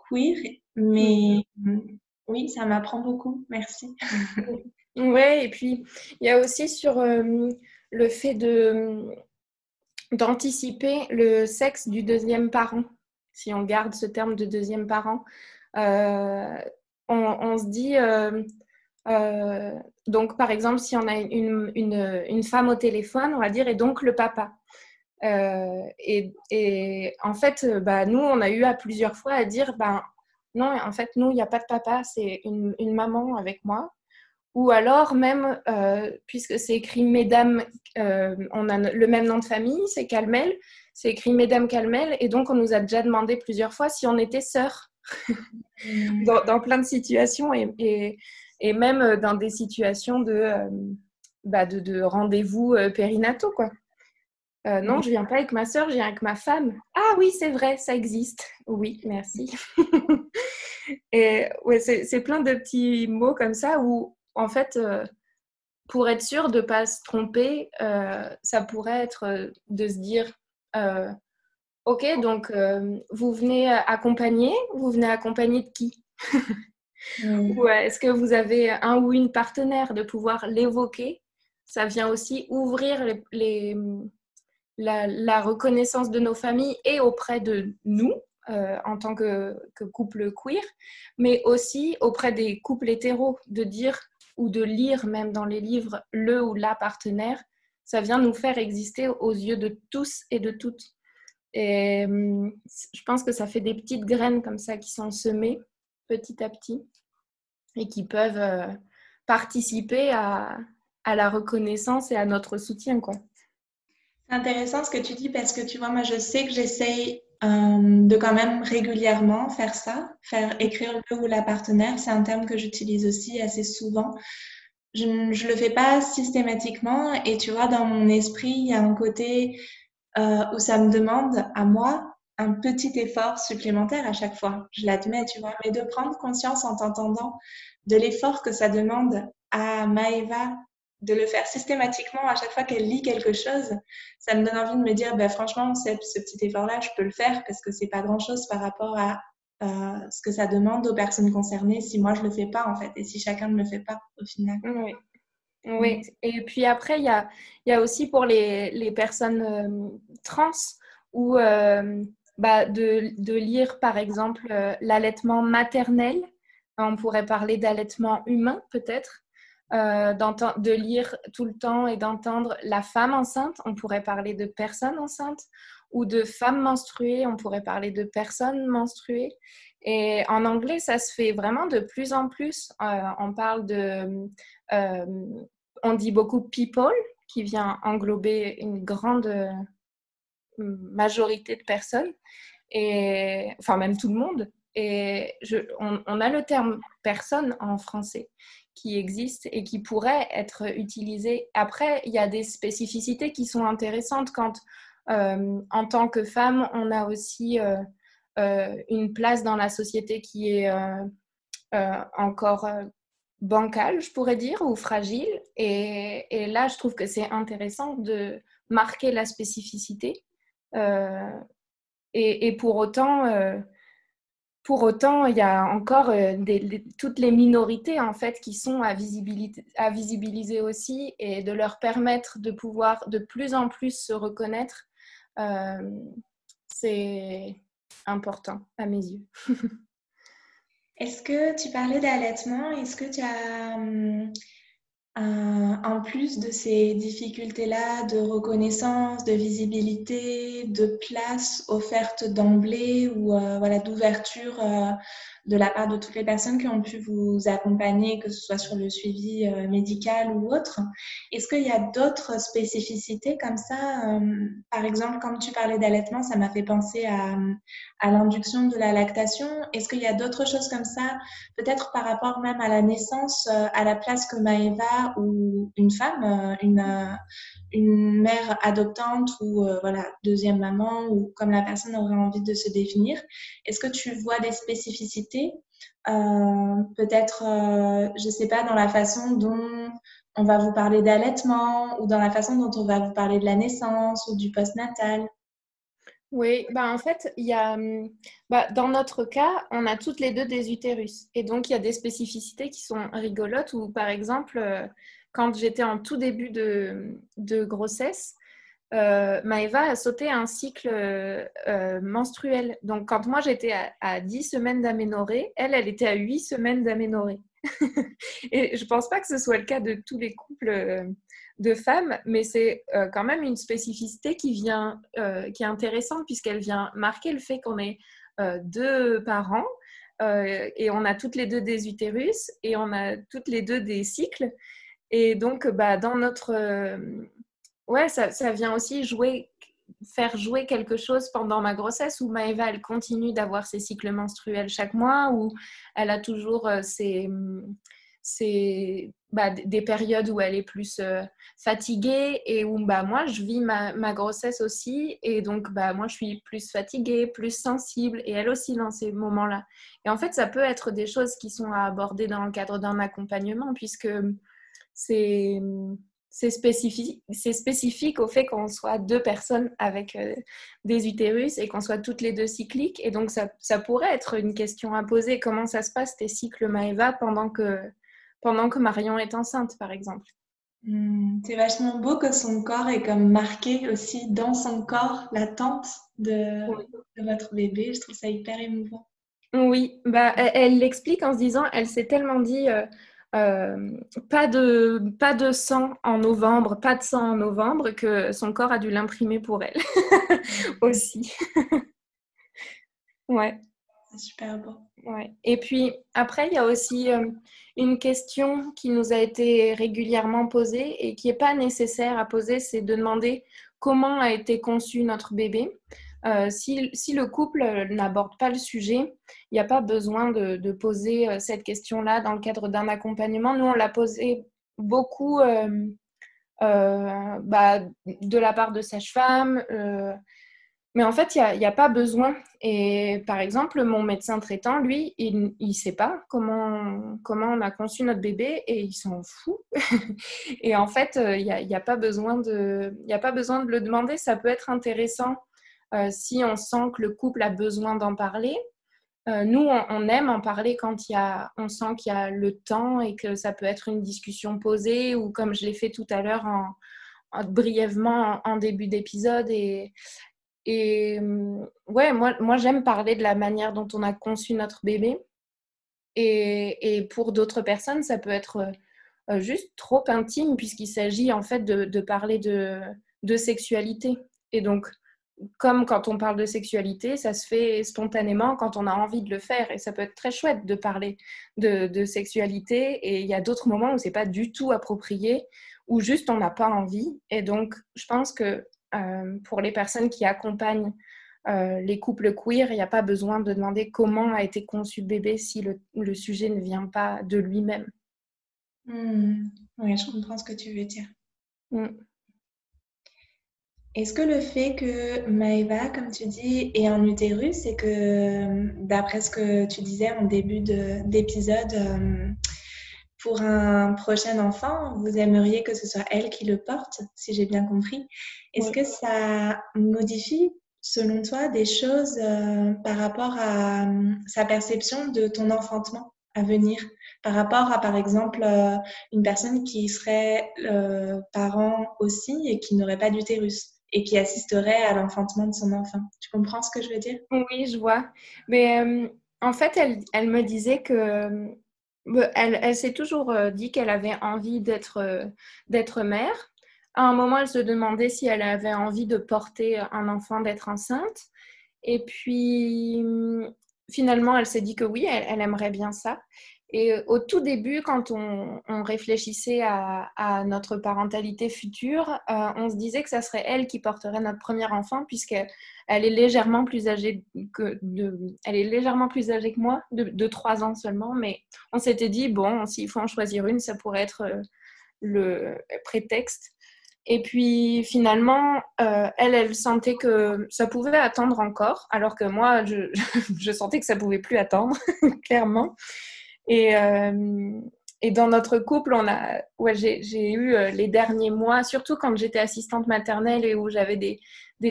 queer, mais mm-hmm. oui, ça m'apprend beaucoup. Merci. Ouais, et puis il y a aussi sur le fait de d'anticiper le sexe du deuxième parent, si on garde ce terme de deuxième parent, euh, on, se dit, euh, euh, donc par exemple, si on a une, une, femme au téléphone, on va dire, et donc le papa. Et, et, en fait, bah, nous, on a eu à plusieurs fois à dire, ben, non, en fait, nous, il n'y a pas de papa, c'est une, une, maman avec moi. Ou alors même, euh, puisque c'est écrit Mesdames, euh, on a le même nom de famille, c'est Calmel, c'est écrit Mesdames Calmel, et donc on nous a déjà demandé plusieurs fois si on était sœurs mm. dans, plein de situations et, et, même dans des situations de, euh, bah de, de rendez-vous périnataux, quoi. non, je viens pas avec ma sœur, je viens avec ma femme. Ah oui, c'est vrai, ça existe. Oui, merci. et ouais, c'est plein de petits mots comme ça où en fait, euh, pour être sûr de ne pas se tromper, euh, ça pourrait être euh, de se dire, ok, donc vous venez accompagner, vous venez accompagner de qui? Ou est-ce que vous avez un ou une partenaire de pouvoir l'évoquer? Ça vient aussi ouvrir la, reconnaissance de nos familles et auprès de nous, en tant que, que, couple queer, mais aussi auprès des couples hétéros, de dire ou de lire même dans les livres le ou la partenaire, ça vient nous faire exister aux yeux de tous et de toutes. Et hum, je pense que ça fait des petites graines comme ça qui sont semées petit à petit et qui peuvent euh, participer à, la reconnaissance et à notre soutien. C'est intéressant ce que tu dis parce que tu vois, moi je sais que j'essaye euh, de quand même régulièrement faire ça, faire écrire le ou la partenaire. C'est un terme que j'utilise aussi assez souvent. Je ne le fais pas systématiquement et tu vois, dans mon esprit, il y a un côté euh, où ça me demande à moi un petit effort supplémentaire à chaque fois. Je l'admets, tu vois, mais de prendre conscience en t'entendant de l'effort que ça demande à Maëva de le faire systématiquement à chaque fois qu'elle lit quelque chose, ça me donne envie de me dire, bah, franchement, ce petit effort-là, je peux le faire parce que c'est pas grand-chose par rapport à euh, ce que ça demande aux personnes concernées si moi je le fais pas en fait et si chacun ne le fait pas au final. Oui. Oui, et puis après, il y a, y a, aussi pour les, les personnes euh, trans euh, bah, de, lire par exemple l'allaitement maternel. On pourrait parler d'allaitement humain peut-être. Euh, de lire tout le temps et d'entendre la femme enceinte, on pourrait parler de personnes enceintes, ou de femmes menstruées, on pourrait parler de personnes menstruées. Et en anglais, ça se fait vraiment de plus en plus. Euh, on parle de, euh, on dit beaucoup people, qui vient englober une grande majorité de personnes, et enfin même tout le monde. Et on, a le terme personne en français qui existent et qui pourraient être utilisées. Après, il y a des spécificités qui sont intéressantes quand, euh, en tant que femme, on a aussi euh, euh, une place dans la société qui est encore bancale, je pourrais dire, ou fragile. Et là, je trouve que c'est intéressant de marquer la spécificité. Et, et, pour autant, pour autant, il y a encore euh, toutes les minorités en fait qui sont à, à, visibiliser aussi et de leur permettre de pouvoir de plus en plus se reconnaître, euh, c'est important à mes yeux. Est-ce que tu parlais d'allaitement? Est-ce que tu as hum, en plus de ces difficultés-là de reconnaissance, de visibilité, de place offerte d'emblée ou euh, voilà, d'ouverture euh, de la part de toutes les personnes qui ont pu vous accompagner, que ce soit sur le suivi euh, médical ou autre. Est-ce qu'il y a d'autres spécificités comme ça euh, Par exemple, quand tu parlais d'allaitement, ça m'a fait penser à, l'induction de la lactation. Est-ce qu'il y a d'autres choses comme ça, peut-être par rapport même à la naissance, euh, à la place que Maëva ou une femme, une, une mère adoptante ou voilà deuxième maman ou comme la personne aurait envie de se définir. Est-ce que tu vois des spécificités euh, Peut-être, euh, je ne sais pas, dans la façon dont on va vous parler d'allaitement ou dans la façon dont on va vous parler de la naissance ou du postnatal. Oui, bah en fait, y a, bah dans notre cas, on a toutes les deux des utérus. Et donc, il y a des spécificités qui sont rigolotes ou par exemple, euh, quand j'étais en tout début de grossesse, euh, Maëva a sauté un cycle euh, menstruel. Donc, quand moi j'étais à, 10 semaines d'aménorrhée, elle, elle était à 8 semaines d'aménorrhée. et je ne pense pas que ce soit le cas de tous les couples euh, de femmes, mais c'est euh, quand même une spécificité qui vient, qui est intéressante puisqu'elle vient marquer le fait qu'on est deux parents et on a toutes les deux des utérus et on a toutes les deux des cycles. Et donc, bah, dans notre ouais, ça, ça, vient aussi jouer, faire jouer quelque chose pendant ma grossesse où Maëva, elle continue d'avoir ses cycles menstruels chaque mois, où elle a toujours euh, ses, bah, des périodes où elle est plus euh, fatiguée et où bah, moi, je vis ma, ma, grossesse aussi. Et donc, bah, moi, je suis plus fatiguée, plus sensible et elle aussi dans ces moments-là. Et en fait, ça peut être des choses qui sont à aborder dans le cadre d'un accompagnement puisque c'est c'est spécifique, spécifique au fait qu'on soit deux personnes avec euh, des utérus et qu'on soit toutes les deux cycliques. Et donc, ça, ça, pourrait être une question à poser. Comment ça se passe tes cycles, Maëva, pendant que, pendant que Marion est enceinte, par exemple? Hmm, C'est vachement beau que son corps est comme marqué aussi dans son corps l'attente de, de votre bébé. Je trouve ça hyper émouvant. Oui, bah, elle l'explique en se disant, elle s'est tellement dit... Euh, pas, de, pas de sang en novembre, pas de sang en novembre, que son corps a dû l'imprimer pour elle aussi. ouais. C'est super beau. Ouais. Et puis après, il y a aussi une question qui nous a été régulièrement posée et qui n'est pas nécessaire à poser, c'est de demander comment a été conçu notre bébé. Euh, si, si, le couple n'aborde pas le sujet, il n'y a pas besoin de, poser euh, cette question-là dans le cadre d'un accompagnement. Nous, on l'a posé beaucoup euh, bah, de la part de sage-femme, mais en fait, il n'y a, pas besoin. Et par exemple, mon médecin traitant, lui, il ne sait pas comment, comment on a conçu notre bébé et il s'en fout. et en fait, il n'y a, a, a pas besoin de le demander. Ça peut être intéressant euh, si on sent que le couple a besoin d'en parler. Euh, nous, on, aime en parler quand y a, on sent qu'il y a le temps et que ça peut être une discussion posée ou comme je l'ai fait tout à l'heure en, brièvement en, début d'épisode et, et euh, ouais, moi, moi j'aime parler de la manière dont on a conçu notre bébé. Et, et pour d'autres personnes, ça peut être euh, juste trop intime puisqu'il s'agit en fait de, de parler de, de, sexualité. Et donc, comme quand on parle de sexualité, ça se fait spontanément quand on a envie de le faire. Et ça peut être très chouette de parler de, de sexualité. Et il y a d'autres moments où c'est pas du tout approprié, où juste on n'a pas envie. Et donc, je pense que euh, pour les personnes qui accompagnent euh, les couples queer, il n'y a pas besoin de demander comment a été conçu bébé si le, sujet ne vient pas de lui-même. Hmm. Oui, je comprends ce que tu veux dire. Hmm. Est-ce que le fait que Maëva, comme tu dis, est en utérus, c'est que, d'après ce que tu disais en début d'épisode, euh, pour un prochain enfant, vous aimeriez que ce soit elle qui le porte, si j'ai bien compris? Est-ce que ça modifie, selon toi, des choses euh, par rapport à euh, sa perception de ton enfantement à venir? Par rapport à, par exemple, euh, une personne qui serait parent aussi et qui n'aurait pas d'utérus? Et qui assisterait à l'enfantement de son enfant. Tu comprends ce que je veux dire? Oui, je vois. Mais en fait, elle, elle, me disait que elle, elle s'est toujours dit qu'elle avait envie d'être d'être mère à un moment, elle se demandait si elle avait envie de porter un enfant, d'être enceinte. Et puis, finalement, elle s'est dit que oui, elle, aimerait bien ça. Et au tout début, quand on, réfléchissait à, notre parentalité future, euh, on se disait que ça serait elle qui porterait notre premier enfant, puisqu'elle est légèrement plus âgée que elle est légèrement plus âgée que moi, de, trois ans seulement. Mais on s'était dit bon, s'il faut en choisir une, ça pourrait être euh, le prétexte. Et puis finalement, euh, elle, elle sentait que ça pouvait attendre encore, alors que moi, je, je sentais que ça pouvait plus attendre, clairement. Et, euh, et, dans notre couple, on a, ouais, j'ai eu euh, les derniers mois, surtout quand j'étais assistante maternelle et où j'avais des,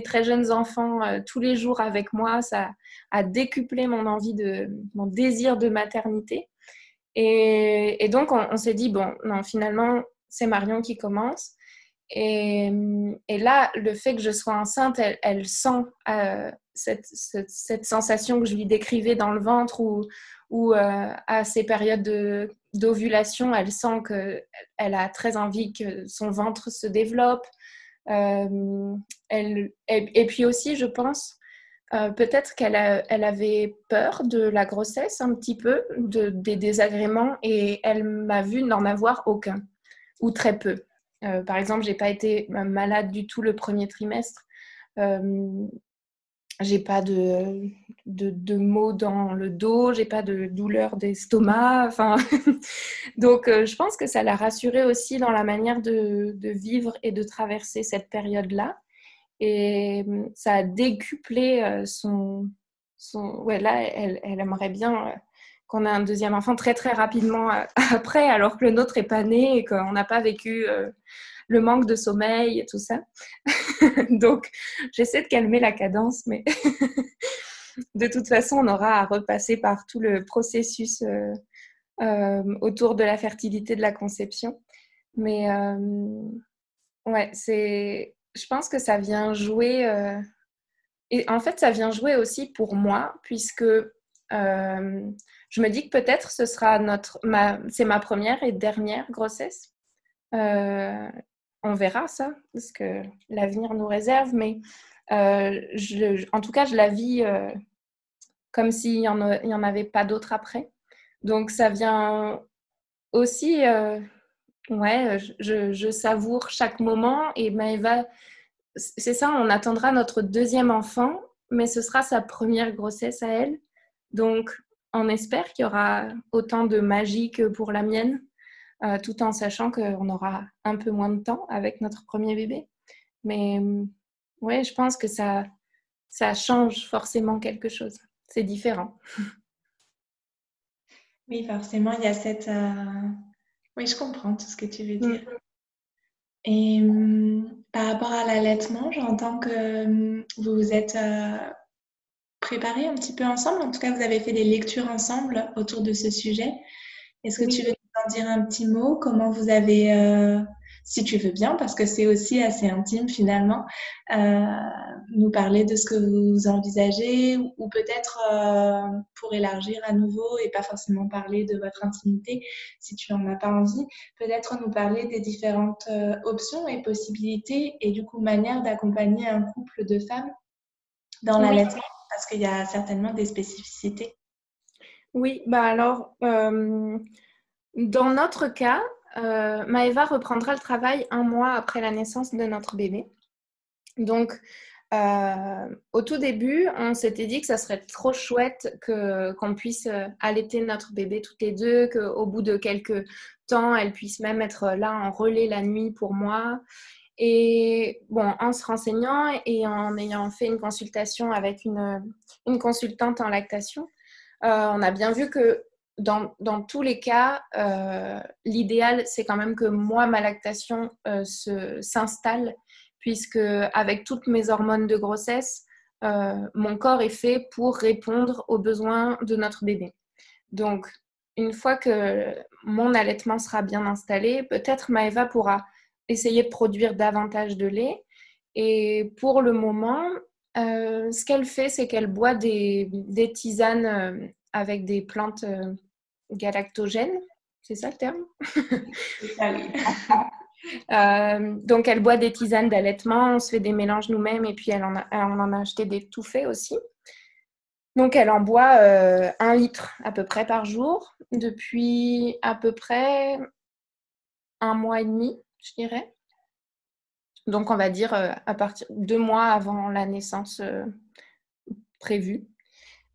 très jeunes enfants tous les jours avec moi, ça a décuplé mon envie de, mon désir de maternité. Et, donc, on, s'est dit, bon, non, finalement, c'est Marion qui commence. Et, là, le fait que je sois enceinte, elle, sent euh, cette, sensation que je lui décrivais dans le ventre ou, euh, à ces périodes d'ovulation, elle sent qu'elle a très envie que son ventre se développe. Euh, et, puis aussi, je pense, peut-être qu'elle elle avait peur de la grossesse un petit peu, de, des désagréments, et elle m'a vu n'en avoir aucun, ou très peu. Euh, par exemple, j'ai pas été malade du tout le premier trimestre. Euh, j'ai pas de, de, maux dans le dos, j'ai pas de douleur d'estomac. Donc euh, je pense que ça l'a rassurée aussi dans la manière de, de vivre et de traverser cette période-là. Et ça a décuplé son, son... Ouais, là, elle, elle aimerait bien qu'on ait un deuxième enfant très très rapidement euh, après, alors que le nôtre est pas né et qu'on n'a pas vécu euh, le manque de sommeil et tout ça. Donc, j'essaie de calmer la cadence, mais de toute façon, on aura à repasser par tout le processus euh, autour de la fertilité de la conception. Mais ouais, c'est, je pense que ça vient jouer. et en fait, ça vient jouer aussi pour moi, puisque je me dis que peut-être ce sera notre, c'est ma première et dernière grossesse. Euh, on verra ça, parce que l'avenir nous réserve, mais je, en tout cas, je la vis comme s'il n'y en, en, avait pas d'autres après. Donc, ça vient aussi, ouais, je, je, savoure chaque moment et Maëva, c'est ça, on attendra notre deuxième enfant, mais ce sera sa première grossesse à elle. Donc, on espère qu'il y aura autant de magie que pour la mienne, euh, tout en sachant qu'on aura un peu moins de temps avec notre premier bébé. Mais mm, ouais, je pense que ça, ça change forcément quelque chose. C'est différent. Oui, forcément, il y a cette... Euh, oui, je comprends tout ce que tu veux dire. Mm. Et mm, par rapport à l'allaitement, j'entends que vous vous êtes euh, préparé un petit peu ensemble. En tout cas, vous avez fait des lectures ensemble autour de ce sujet. Est-ce que tu veux en dire un petit mot Comment vous avez, euh, si tu veux bien, parce que c'est aussi assez intime finalement, euh, nous parler de ce que vous envisagez ou, peut-être euh, pour élargir à nouveau et pas forcément parler de votre intimité si tu n'en as pas envie, peut-être nous parler des différentes options et possibilités et du coup manière d'accompagner un couple de femmes dans l'allaitement parce qu'il y a certainement des spécificités. Oui, bah alors, euh, dans notre cas, euh, Maëva reprendra le travail un mois après la naissance de notre bébé. Donc, euh, au tout début, on s'était dit que ça serait trop chouette qu'on puisse allaiter notre bébé toutes les deux, qu'au bout de quelques temps, elle puisse même être là en relais la nuit pour moi. Et bon, en se renseignant et en ayant fait une consultation avec une, consultante en lactation, euh, on a bien vu que dans, dans tous les cas, euh, l'idéal, c'est quand même que moi, ma lactation euh, s'installe, puisque avec toutes mes hormones de grossesse, mon corps est fait pour répondre aux besoins de notre bébé. Donc, une fois que mon allaitement sera bien installé, peut-être Maëva pourra essayer de produire davantage de lait. Et pour le moment, euh, ce qu'elle fait, c'est qu'elle boit des, tisanes euh, avec des plantes euh, galactogènes. C'est ça le terme? Donc, elle boit des tisanes d'allaitement, on se fait des mélanges nous-mêmes et puis elle en a, on en a acheté des tout faits aussi. Donc, elle en boit un litre à peu près par jour depuis à peu près un mois et demi je dirais. Donc, on va dire euh, à partir de deux mois avant la naissance euh, prévue.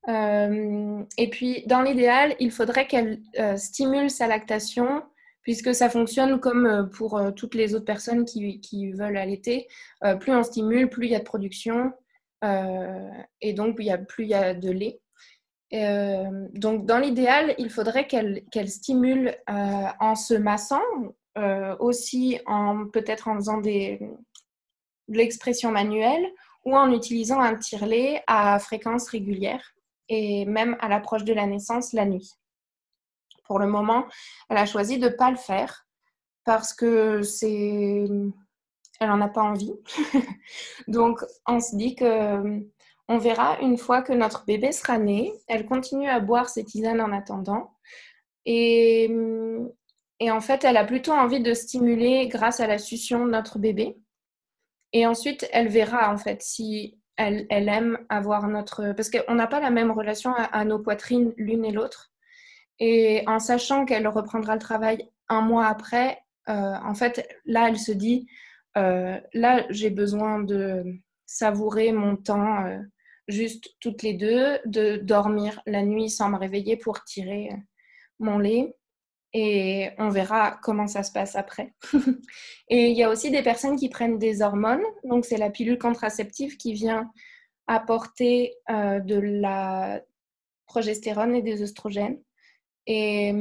Euh, et puis, dans l'idéal, il faudrait qu'elle stimule sa lactation, puisque ça fonctionne comme pour toutes les autres personnes qui, veulent allaiter. plus on stimule, plus il y a de production, et donc plus il y a de lait. donc, dans l'idéal, il faudrait qu'elle stimule en se massant, euh, aussi peut-être en faisant de l'expression manuelle ou en utilisant un tire-lait à fréquence régulière et même à l'approche de la naissance la nuit. Pour le moment, elle a choisi de ne pas le faire parce que c'est elle n'en a pas envie. Donc, on se dit que on verra une fois que notre bébé sera né. Elle continue à boire ses tisanes en attendant. Et et en fait, elle a plutôt envie de stimuler grâce à la succion de notre bébé. Et ensuite, elle verra en fait si elle, aime avoir notre... Parce qu'on n'a pas la même relation à, nos poitrines l'une et l'autre. Et en sachant qu'elle reprendra le travail un mois après, euh, en fait, là, elle se dit, euh, là, j'ai besoin de savourer mon temps euh, juste toutes les deux, de dormir la nuit sans me réveiller pour tirer mon lait et on verra comment ça se passe après. et il y a aussi des personnes qui prennent des hormones, donc c'est la pilule contraceptive qui vient apporter euh, de la progestérone et des oestrogènes. Et,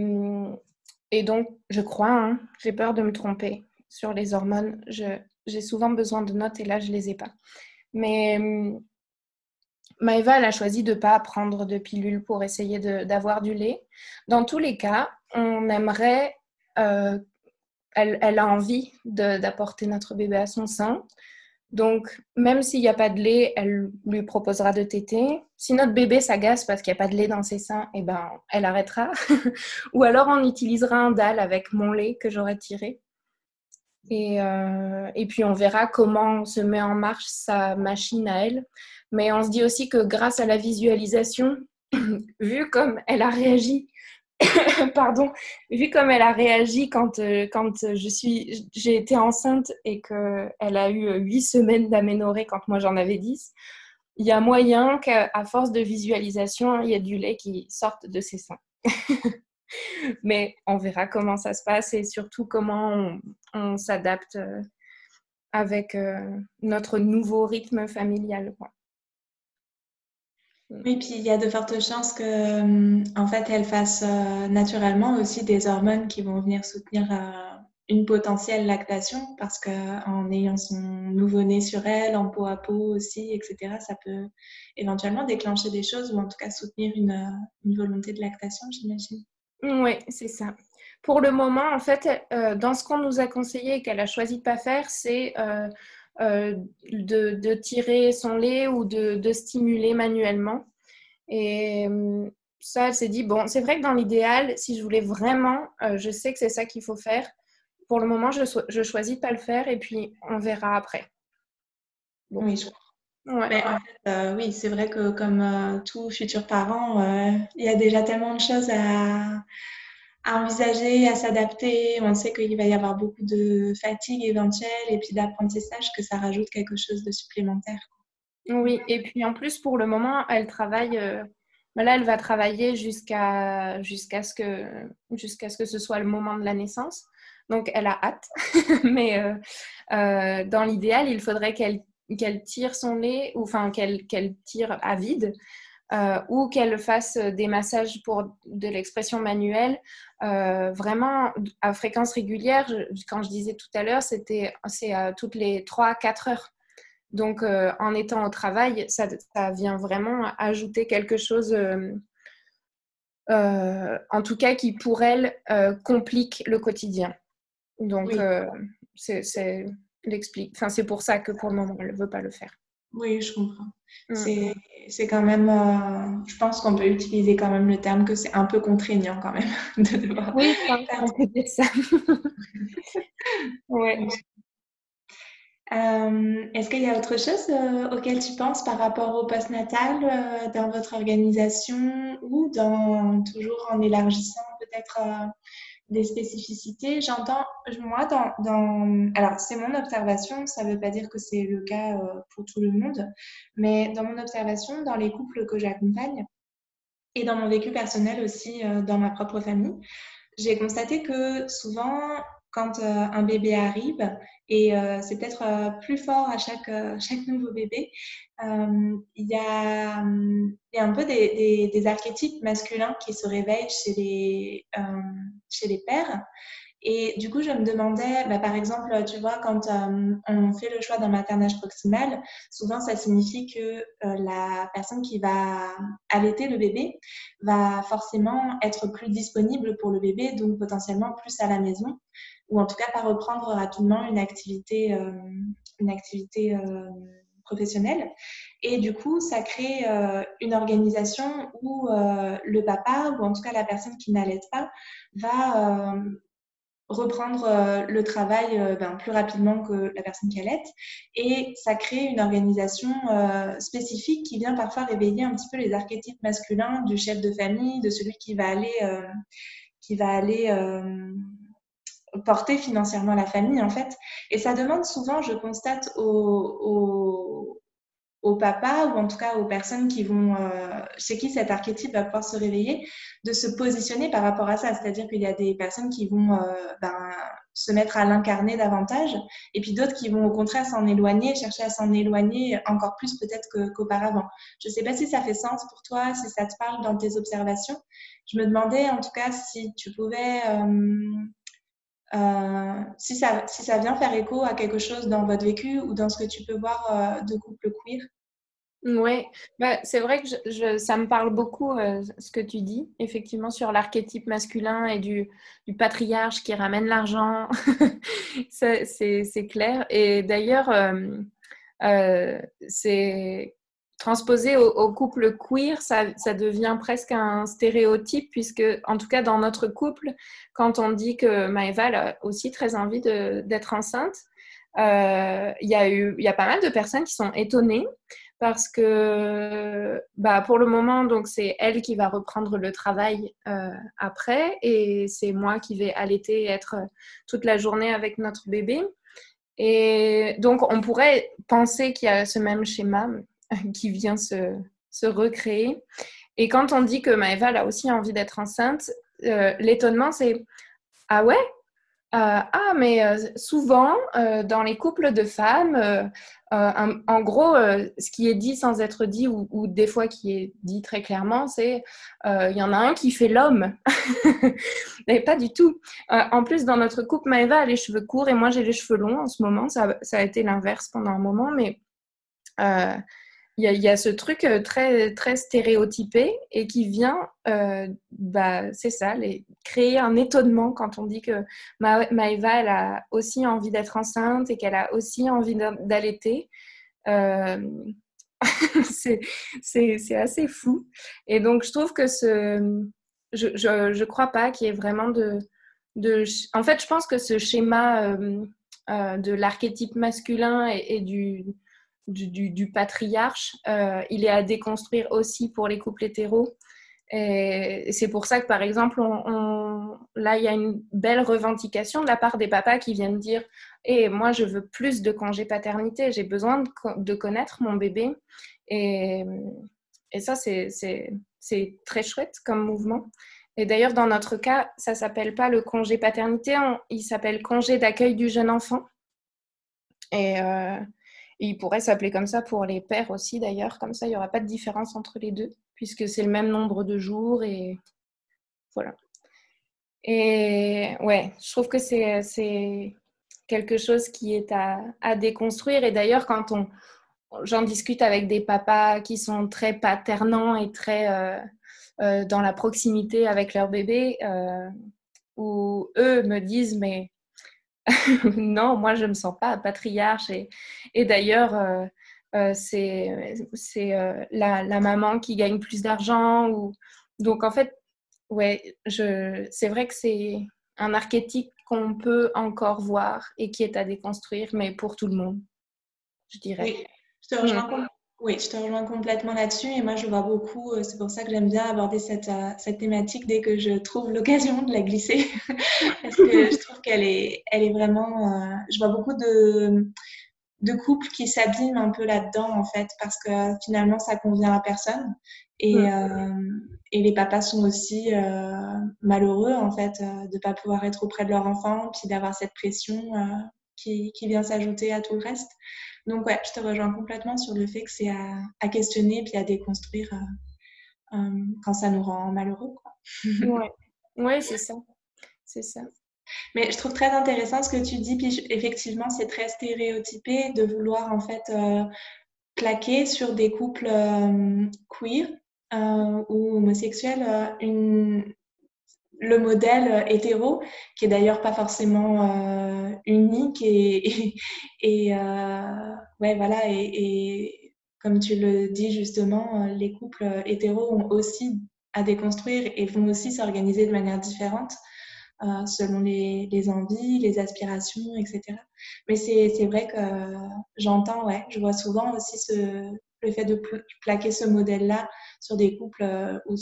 et donc, je crois, hein, j'ai peur de me tromper sur les hormones. J'ai souvent besoin de notes et là, je ne les ai pas. Mais Maëva, elle a choisi de ne pas prendre de pilule pour essayer d'avoir du lait. Dans tous les cas, on aimerait, euh, elle, a envie d'apporter notre bébé à son sein. Donc, même s'il n'y a pas de lait, elle lui proposera de téter. Si notre bébé s'agace parce qu'il n'y a pas de lait dans ses seins, eh ben, elle arrêtera. Ou alors, on utilisera un dalle avec mon lait que j'aurais tiré. Et, euh, et, puis, on verra comment se met en marche sa machine à elle. Mais on se dit aussi que grâce à la visualisation, vu comme elle a réagi pardon, vu comme elle a réagi quand, euh, quand je suis, j'ai été enceinte et qu'elle a eu huit semaines d'aménorrhée quand moi j'en avais 10, il y a moyen qu'à force de visualisation, il y ait du lait qui sorte de ses seins. Mais on verra comment ça se passe et surtout comment on, s'adapte euh, avec euh, notre nouveau rythme familial. Oui, puis il y a de fortes chances que, euh, en fait, elle fasse naturellement aussi des hormones qui vont venir soutenir une potentielle lactation, parce qu'en ayant son nouveau-né sur elle, en peau à peau aussi, etc., ça peut éventuellement déclencher des choses ou en tout cas soutenir une volonté de lactation, j'imagine. Oui, c'est ça. Pour le moment, en fait, dans ce qu'on nous a conseillé et qu'elle a choisi de pas faire, c'est euh, de, tirer son lait ou de, stimuler manuellement. Et euh, ça, elle s'est dit, bon, c'est vrai que dans l'idéal, si je voulais vraiment, euh, je sais que c'est ça qu'il faut faire. Pour le moment, je, je choisis de pas le faire et puis on verra après. Oui, je oui, c'est vrai que comme tout futur parent, il y a déjà tellement de choses à, à envisager, à s'adapter. On sait qu'il va y avoir beaucoup de fatigue éventuelle et puis d'apprentissage que ça rajoute quelque chose de supplémentaire. Oui, et puis en plus, pour le moment, elle travaille. Euh, là, elle va travailler jusqu'à jusqu'à ce que jusqu'à ce que ce soit le moment de la naissance. Donc, elle a hâte. Mais euh, euh, dans l'idéal, il faudrait qu'elle qu'elle tire son lait, ou enfin qu'elle tire à vide euh, ou qu'elle fasse des massages pour de l'expression manuelle, euh, vraiment à fréquence régulière. quand je disais tout à l'heure, c'était c'est toutes les 3-4 heures. Donc, euh, en étant au travail, ça, vient vraiment ajouter quelque chose, en tout cas, qui pour elle complique le quotidien. Donc, c'est enfin, c'est pour ça que pour le moment, elle ne veut pas le faire. Oui, je comprends. Mm. C'est quand même, euh, je pense qu'on peut utiliser quand même le terme que c'est un peu contraignant quand même de devoir. Oui, on peut dire ça. ouais. Euh, est-ce qu'il y a autre chose euh, auquel tu penses par rapport au postnatal dans votre organisation ou dans toujours en élargissant peut-être des spécificités. J'entends, moi, dans, dans alors c'est mon observation, ça ne veut pas dire que c'est le cas euh, pour tout le monde, mais dans mon observation, dans les couples que j'accompagne et dans mon vécu personnel aussi, euh, dans ma propre famille, j'ai constaté que souvent, quand euh, un bébé arrive, et c'est peut-être plus fort à chaque, chaque nouveau bébé, il y, a, y, a, un peu des, des, archétypes masculins qui se réveillent chez les, chez les pères. Et du coup, je me demandais, bah, par exemple, tu vois, quand on fait le choix d'un maternage proximal, souvent ça signifie que la personne qui va allaiter le bébé va forcément être plus disponible pour le bébé, donc potentiellement plus à la maison ou en tout cas pas reprendre rapidement une activité, euh, une activité euh, professionnelle. Et du coup, ça crée euh, une organisation où le papa, ou en tout cas la personne qui n'allait pas, va reprendre le travail ben, plus rapidement que la personne qui allait. Et ça crée une organisation spécifique qui vient parfois réveiller un petit peu les archétypes masculins du chef de famille, de celui qui va aller, qui va aller porter financièrement la famille, en fait. Et ça demande souvent, je constate, aux, aux, papas ou en tout cas aux personnes qui vont, euh, chez qui cet archétype va pouvoir se réveiller, de se positionner par rapport à ça. C'est-à-dire qu'il y a des personnes qui vont euh, ben, se mettre à l'incarner davantage et puis d'autres qui vont au contraire s'en éloigner, chercher à s'en éloigner encore plus peut-être qu'auparavant. je ne sais pas si ça fait sens pour toi, si ça te parle dans tes observations. Je me demandais en tout cas si tu pouvais... Euh, euh, si, ça, si ça vient faire écho à quelque chose dans votre vécu ou dans ce que tu peux voir euh, de couple queer. Oui, bah, c'est vrai que ça me parle beaucoup euh, ce que tu dis, effectivement, sur l'archétype masculin et du, patriarche qui ramène l'argent. c'est clair. Et d'ailleurs, c'est transposé au, couple queer, ça, devient presque un stéréotype, puisque, en tout cas, dans notre couple, quand on dit que Maëva a aussi très envie d'être enceinte, euh, il y, a eu, y a pas mal de personnes qui sont étonnées parce que bah, pour le moment, donc c'est elle qui va reprendre le travail euh, après et c'est moi qui vais allaiter et être toute la journée avec notre bébé. Et donc, on pourrait penser qu'il y a ce même schéma, qui vient se, se, recréer. Et quand on dit que Maëva a aussi envie d'être enceinte, euh, l'étonnement c'est Ah ouais? Euh, Ah, mais euh, souvent, dans les couples de femmes, en gros, ce qui est dit sans être dit, ou, des fois qui est dit très clairement, c'est il y en a un qui fait l'homme. mais pas du tout. en plus, dans notre couple, Maëva a les cheveux courts et moi j'ai les cheveux longs en ce moment. Ça, ça a été l'inverse pendant un moment, mais il y, a ce truc euh, très, très stéréotypé et qui vient, euh, bah, c'est ça, créer un étonnement quand on dit que Maëva, elle a aussi envie d'être enceinte et qu'elle a aussi envie d'allaiter. Euh, c'est assez fou. Et donc, je trouve que ce. Je ne je, crois pas qu'il y ait vraiment de, de. En fait, je pense que ce schéma de l'archétype masculin et du du, patriarche, euh, il est à déconstruire aussi pour les couples hétéros. Et c'est pour ça que, par exemple, là, il y a une belle revendication de la part des papas qui viennent dire Et eh, moi, je veux plus de congé paternité, j'ai besoin de, connaître mon bébé. Et, ça, c'est très chouette comme mouvement. Et d'ailleurs, dans notre cas, ça s'appelle pas le congé paternité, il s'appelle congé d'accueil du jeune enfant. Et, euh, il pourrait s'appeler comme ça pour les pères aussi, d'ailleurs. Comme ça, il n'y aura pas de différence entre les deux, puisque c'est le même nombre de jours. Et voilà. Et ouais, je trouve que c'est quelque chose qui est à, déconstruire. Et d'ailleurs, quand on, j'en discute avec des papas qui sont très paternants et très euh, euh, dans la proximité avec leur bébé, euh, où eux me disent, mais non, moi, je ne me sens pas patriarche. Et, d'ailleurs, euh, euh, c'est euh, la, maman qui gagne plus d'argent. Ou... Donc, en fait, ouais, c'est vrai que c'est un archétype qu'on peut encore voir et qui est à déconstruire, mais pour tout le monde, je dirais. Oui, je te rejoins. Oui, je te rejoins complètement là-dessus. Et moi, je vois beaucoup, euh, c'est pour ça que j'aime bien aborder cette, euh, cette, thématique dès que je trouve l'occasion de la glisser. Parce que je trouve qu'elle est, elle est vraiment. Euh, je vois beaucoup de, de couples qui s'abîment un peu là-dedans, en fait, parce que finalement, ça convient à personne. Et, et les papas sont aussi malheureux, en fait, de ne pas pouvoir être auprès de leur enfant, puis d'avoir cette pression qui, qui vient s'ajouter à tout le reste. Donc, ouais, je te rejoins complètement sur le fait que c'est à, questionner puis à déconstruire euh, euh, quand ça nous rend malheureux. Quoi. ouais, c'est ça. C'est ça. Mais je trouve très intéressant ce que tu dis. Puis effectivement, c'est très stéréotypé de vouloir en fait euh, claquer sur des couples queer ou homosexuels une, le modèle euh, hétéro, qui est d'ailleurs pas forcément euh, unique et, euh, ouais voilà et, comme tu le dis justement, les couples hétéros ont aussi à déconstruire et vont aussi s'organiser de manière différente selon les, envies, les aspirations, etc. Mais c'est vrai que j'entends, ouais, je vois souvent aussi ce, le fait de plaquer ce modèle-là sur des couples où,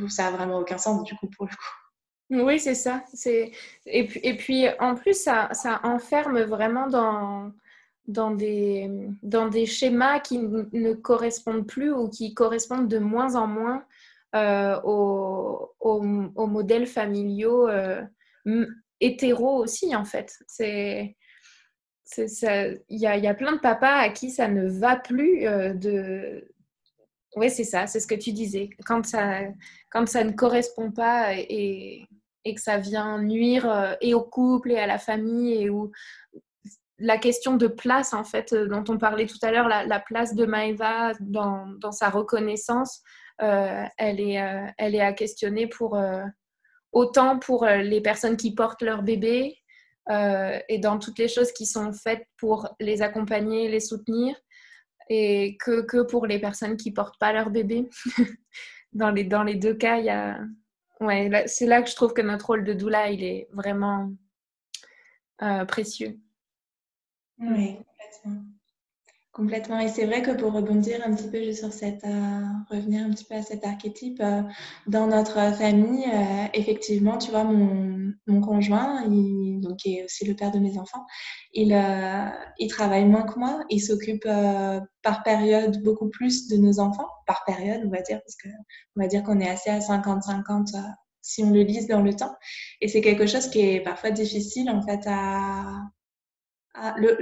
où ça a vraiment aucun sens du coup pour le coup. Oui, c'est ça. Et, puis, et puis, en plus, ça, ça enferme vraiment dans, dans, des, dans des schémas qui ne correspondent plus ou qui correspondent de moins en moins euh, aux, aux, modèles familiaux euh, hétéros aussi, en fait. C'est... Il y a, y a, plein de papas à qui ça ne va plus euh, de... Oui, c'est ça, c'est ce que tu disais. Quand ça, quand ça ne correspond pas et, que ça vient nuire euh, et au couple et à la famille et où la question de place en fait euh, dont on parlait tout à l'heure, la, place de dans, dans sa reconnaissance, euh, elle, est, elle est à questionner pour autant pour les personnes qui portent leur bébé et dans toutes les choses qui sont faites pour les accompagner, les soutenir. Et que, pour les personnes qui portent pas leur bébé. dans, les, dans les deux cas, il y a... ouais, c'est là que je trouve que notre rôle de doula, il est vraiment euh, précieux. Oui, complètement. Complètement. Et c'est vrai que pour rebondir un petit peu sur cette, euh, revenir un petit peu à cet archétype, euh, dans notre famille, effectivement, tu vois, mon, mon conjoint, il, donc, qui est aussi le père de mes enfants, il, il travaille moins que moi. Il s'occupe par période beaucoup plus de nos enfants, par période, on va dire, parce que on va dire qu'on est assez à 50-50 si on le lise dans le temps. Et c'est quelque chose qui est parfois difficile, en fait,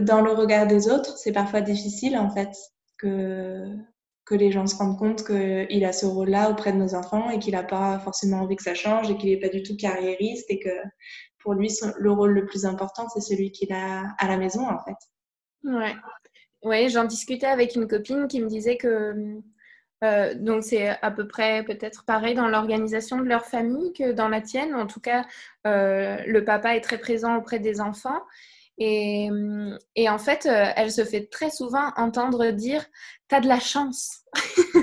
dans le regard des autres, c'est parfois difficile en fait que, que les gens se rendent compte qu'il a ce rôle-là auprès de nos enfants et qu'il n'a pas forcément envie que ça change et qu'il n'est pas du tout carriériste et que pour lui, le rôle le plus important, c'est celui qu'il a à la maison en fait. Ouais, ouais j'en discutais avec une copine qui me disait que euh, donc c'est à peu près peut-être pareil dans l'organisation de leur famille que dans la tienne. En tout cas, euh, le papa est très présent auprès des enfants et, et, en fait, euh, elle se fait très souvent entendre dire T'as de la chance.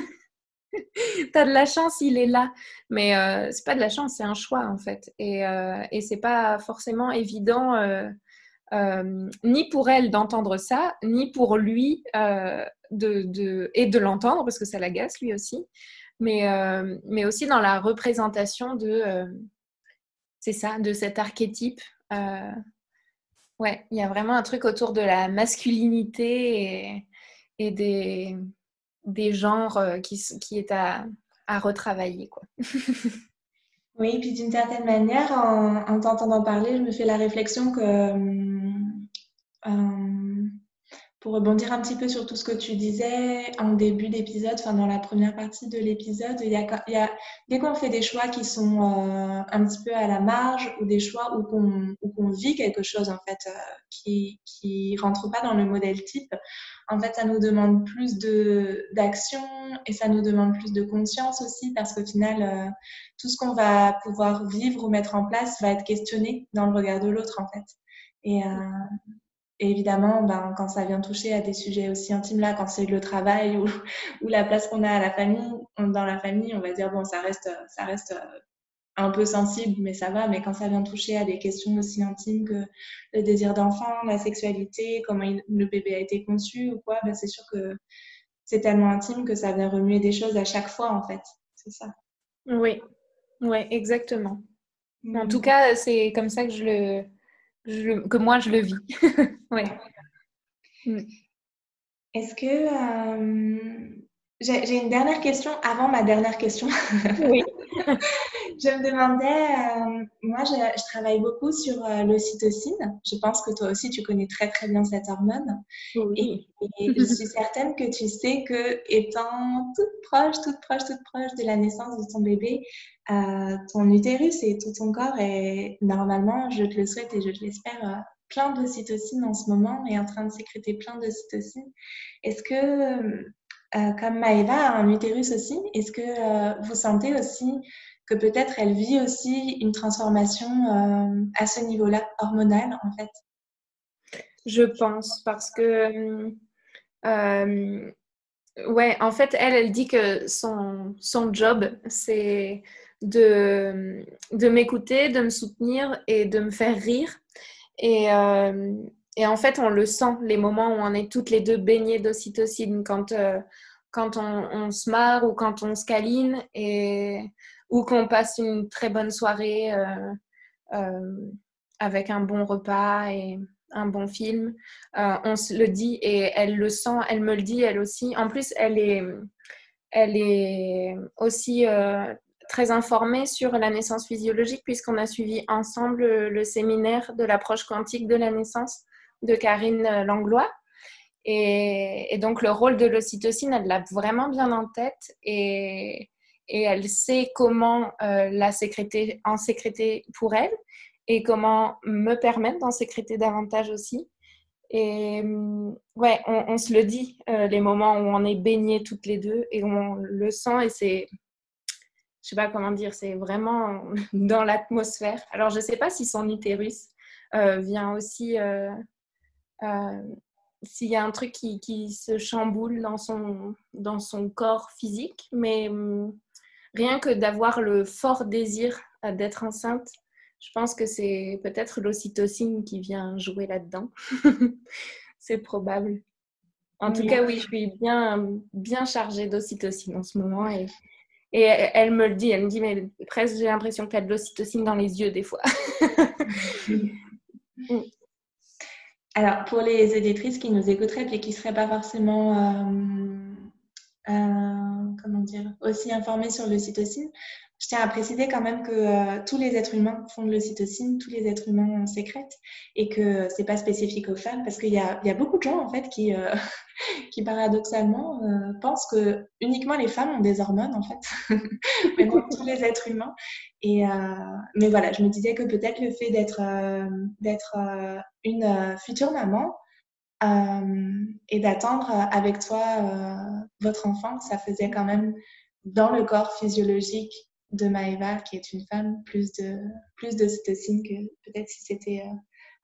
T'as de la chance, il est là. Mais euh, c'est pas de la chance, c'est un choix en fait. Et, euh, c'est pas forcément évident euh, ni pour elle d'entendre ça, ni pour lui et de l'entendre parce que ça l'agace lui aussi. Mais, aussi dans la représentation de cet archétype. Ouais, il y a vraiment un truc autour de la masculinité et, des, des genres euh, qui, est à, retravailler. Quoi. oui, puis d'une certaine manière, en, en t'entendant parler, je me fais la réflexion que euh, pour rebondir un petit peu sur tout ce que tu disais en début d'épisode, enfin dans la première partie de l'épisode, il y a, dès qu'on fait des choix qui sont euh, un petit peu à la marge ou des choix où qu'on vit quelque chose en fait euh, qui qui rentre pas dans le modèle type, en fait ça nous demande plus d'action et ça nous demande plus de conscience aussi parce qu'au final euh, tout ce qu'on va pouvoir vivre ou mettre en place va être questionné dans le regard de l'autre en fait. Et, et évidemment, ben, quand ça vient toucher à des sujets aussi intimes là, quand c'est le travail ou, ou la place qu'on a à la famille, dans la famille, on va dire bon, ça reste, ça reste euh, un peu sensible, mais ça va. Mais quand ça vient toucher à des questions aussi intimes que le désir d'enfant, la sexualité, comment le bébé a été conçu ou quoi, ben, c'est sûr que c'est tellement intime que ça vient remuer des choses à chaque fois en fait. C'est ça. Oui, ouais, exactement. En tout cas, c'est comme ça que je le que moi je le vis. ouais. Mm. Est-ce que euh, j'ai une dernière question avant ma dernière question Oui. je me demandais, euh, moi je, travaille beaucoup sur euh, l'ocytocine. Je pense que toi aussi tu connais très très bien cette hormone. Oui. Et, je suis certaine que tu sais que étant toute proche, toute proche, toute proche de la naissance de ton bébé, euh, ton utérus et tout ton corps est normalement, je te le souhaite et je te l'espère, plein d'ocytocine en ce moment et en train de sécréter plein d'ocytocine. Est-ce que euh, comme Maëva a un utérus aussi, est-ce que euh, vous sentez aussi que peut-être elle vit aussi une transformation euh, à ce niveau-là, hormonal en fait? Je pense, parce que, ouais, en fait, elle, elle dit que son, son job, c'est de, de m'écouter, de me soutenir et de me faire rire. Et, et en fait, on le sent, les moments où on est toutes les deux baignées d'ocytocine, quand, euh, quand on, se marre ou quand on se câline et, ou qu'on passe une très bonne soirée euh, euh, avec un bon repas et un bon film. on se le dit et elle le sent, elle me le dit elle aussi. En plus, elle est, elle est aussi très informée sur la naissance physiologique puisqu'on a suivi ensemble le séminaire de l'approche quantique de la naissance de Karine Langlois. Et, donc, le rôle de l'ocytocine, elle l'a vraiment bien en tête et, elle sait comment euh, la sécréter, en sécréter pour elle et comment me permettre d'en sécréter davantage aussi. Et ouais, on, se le dit, euh, les moments où on est baigné toutes les deux et on le sent et c'est, je sais pas comment dire, c'est vraiment dans l'atmosphère. Alors, je sais pas si son utérus euh, vient aussi s'il y a un truc qui, qui, se chamboule dans son, dans son corps physique, mais hum, rien que d'avoir le fort désir d'être enceinte, je pense que c'est peut-être l'ocytocine qui vient jouer là-dedans. c'est probable. En tout cas, oui, je suis bien, bien chargée d'ocytocine en ce moment et, et elle me le dit, elle me dit, mais presque j'ai l'impression que tu as de l'ocytocine dans les yeux des fois. Alors, pour les éditrices qui nous écouteraient et qui ne seraient pas forcément euh, euh, comment dire, aussi informées sur l'ocytocine, je tiens à préciser quand même que euh, tous les êtres humains font de l'ocytocine, tous les êtres humains sécrètent et que c'est pas spécifique aux femmes parce qu'il y, y a, beaucoup de gens en fait qui, qui paradoxalement pensent que uniquement les femmes ont des hormones en fait, mais tous les êtres humains. Et mais voilà, je me disais que peut-être le fait d'être d'être une future maman et d'attendre avec toi votre enfant, ça faisait quand même dans le corps physiologique de Maëva, qui est une femme, plus de plus d'ocytocine que peut-être si c'était euh,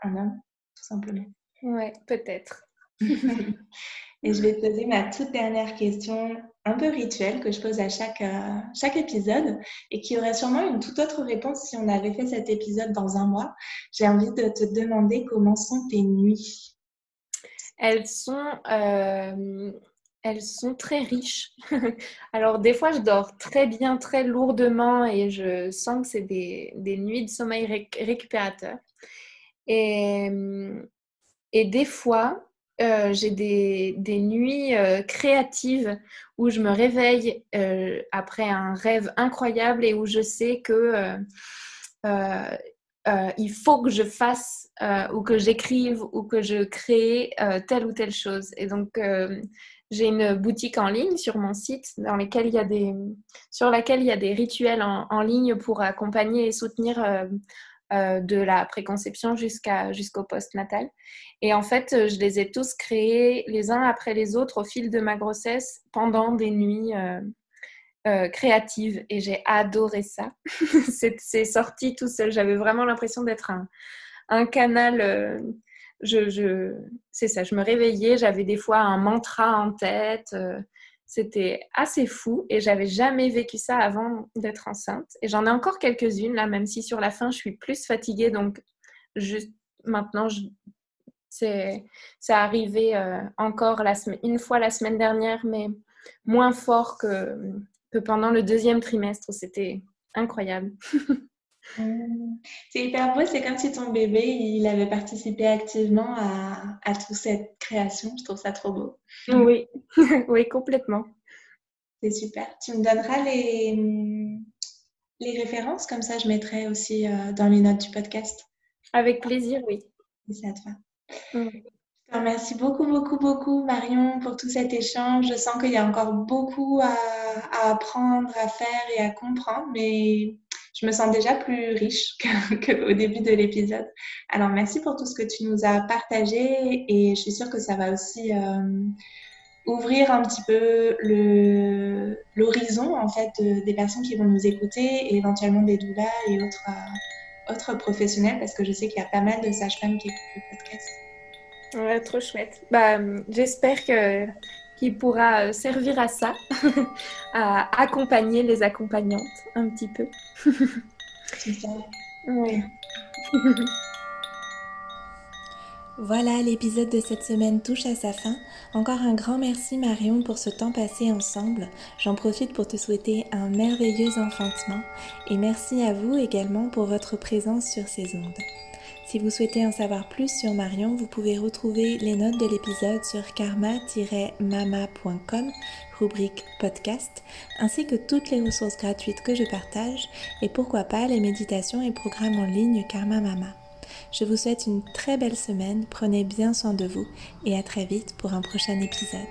un homme, tout simplement. Ouais, peut-être. Et je vais te poser ma toute dernière question, un peu rituelle, que je pose à chaque, euh, chaque épisode et qui aurait sûrement une toute autre réponse si on avait fait cet épisode dans un mois. J'ai envie de te demander comment sont tes nuits. Elles sont euh, très riches. Alors des fois, je dors très bien, très lourdement et je sens que c'est des, nuits de sommeil récupérateur. Et, des fois, euh, j'ai des, nuits euh, créatives où je me réveille euh, après un rêve incroyable et où je sais que il faut que je fasse ou que j'écrive ou que je crée telle ou telle chose. Et donc, j'ai une boutique en ligne sur mon site dans il y a des, sur laquelle il y a des rituels en, ligne pour accompagner et soutenir euh, euh, de la préconception jusqu'à, jusqu'au post-natal. Et en fait, euh, je les ai tous créés les uns après les autres au fil de ma grossesse pendant des nuits créatives. Et j'ai adoré ça. c'est, sorti tout seul. J'avais vraiment l'impression d'être un, un canal je, c'est ça, je me réveillais, j'avais des fois un mantra en tête. Euh, c'était assez fou et j'avais jamais vécu ça avant d'être enceinte. Et j'en ai encore quelques-unes là, même si sur la fin je suis plus fatiguée. Donc, juste maintenant, c'est, arrivé euh, encore une fois la semaine dernière, mais moins fort que pendant le deuxième trimestre. C'était incroyable. Mmh. C'est hyper beau, c'est comme si ton bébé, il avait participé activement à, à toute cette création. Je trouve ça trop beau. Oui, oui, complètement. C'est super. Tu me donneras les, les références, comme ça je mettrai aussi euh, dans les notes du podcast. Avec plaisir, oui. Va. Mmh. Je te remercie beaucoup, beaucoup, beaucoup, Marion, pour tout cet échange. Je sens qu'il y a encore beaucoup à, à apprendre, à faire et à comprendre, mais je me sens déjà plus riche qu'au début de l'épisode. Alors, merci pour tout ce que tu nous as partagé et je suis sûre que ça va aussi euh, ouvrir un petit peu l'horizon en fait des personnes qui vont nous écouter et éventuellement des doulas et autres, euh, autres professionnels parce que je sais qu'il y a pas mal de sages-femmes qui écoutent le podcast. Ouais, trop chouette. Bah, j'espère que qu'il pourra euh, servir à ça, à accompagner les accompagnantes un petit peu. Voilà, l'épisode de cette semaine touche à sa fin. Encore un grand merci Marion pour ce temps passé ensemble. J'en profite pour te souhaiter un merveilleux enfantement et merci à vous également pour votre présence sur ces ondes. Si vous souhaitez en savoir plus sur Marion, vous pouvez retrouver les notes de l'épisode sur karma-mama.com, rubrique podcast, ainsi que toutes les ressources gratuites que je partage et pourquoi pas les méditations et programmes en ligne Karma Mama. Je vous souhaite une très belle semaine, prenez bien soin de vous et à très vite pour un prochain épisode.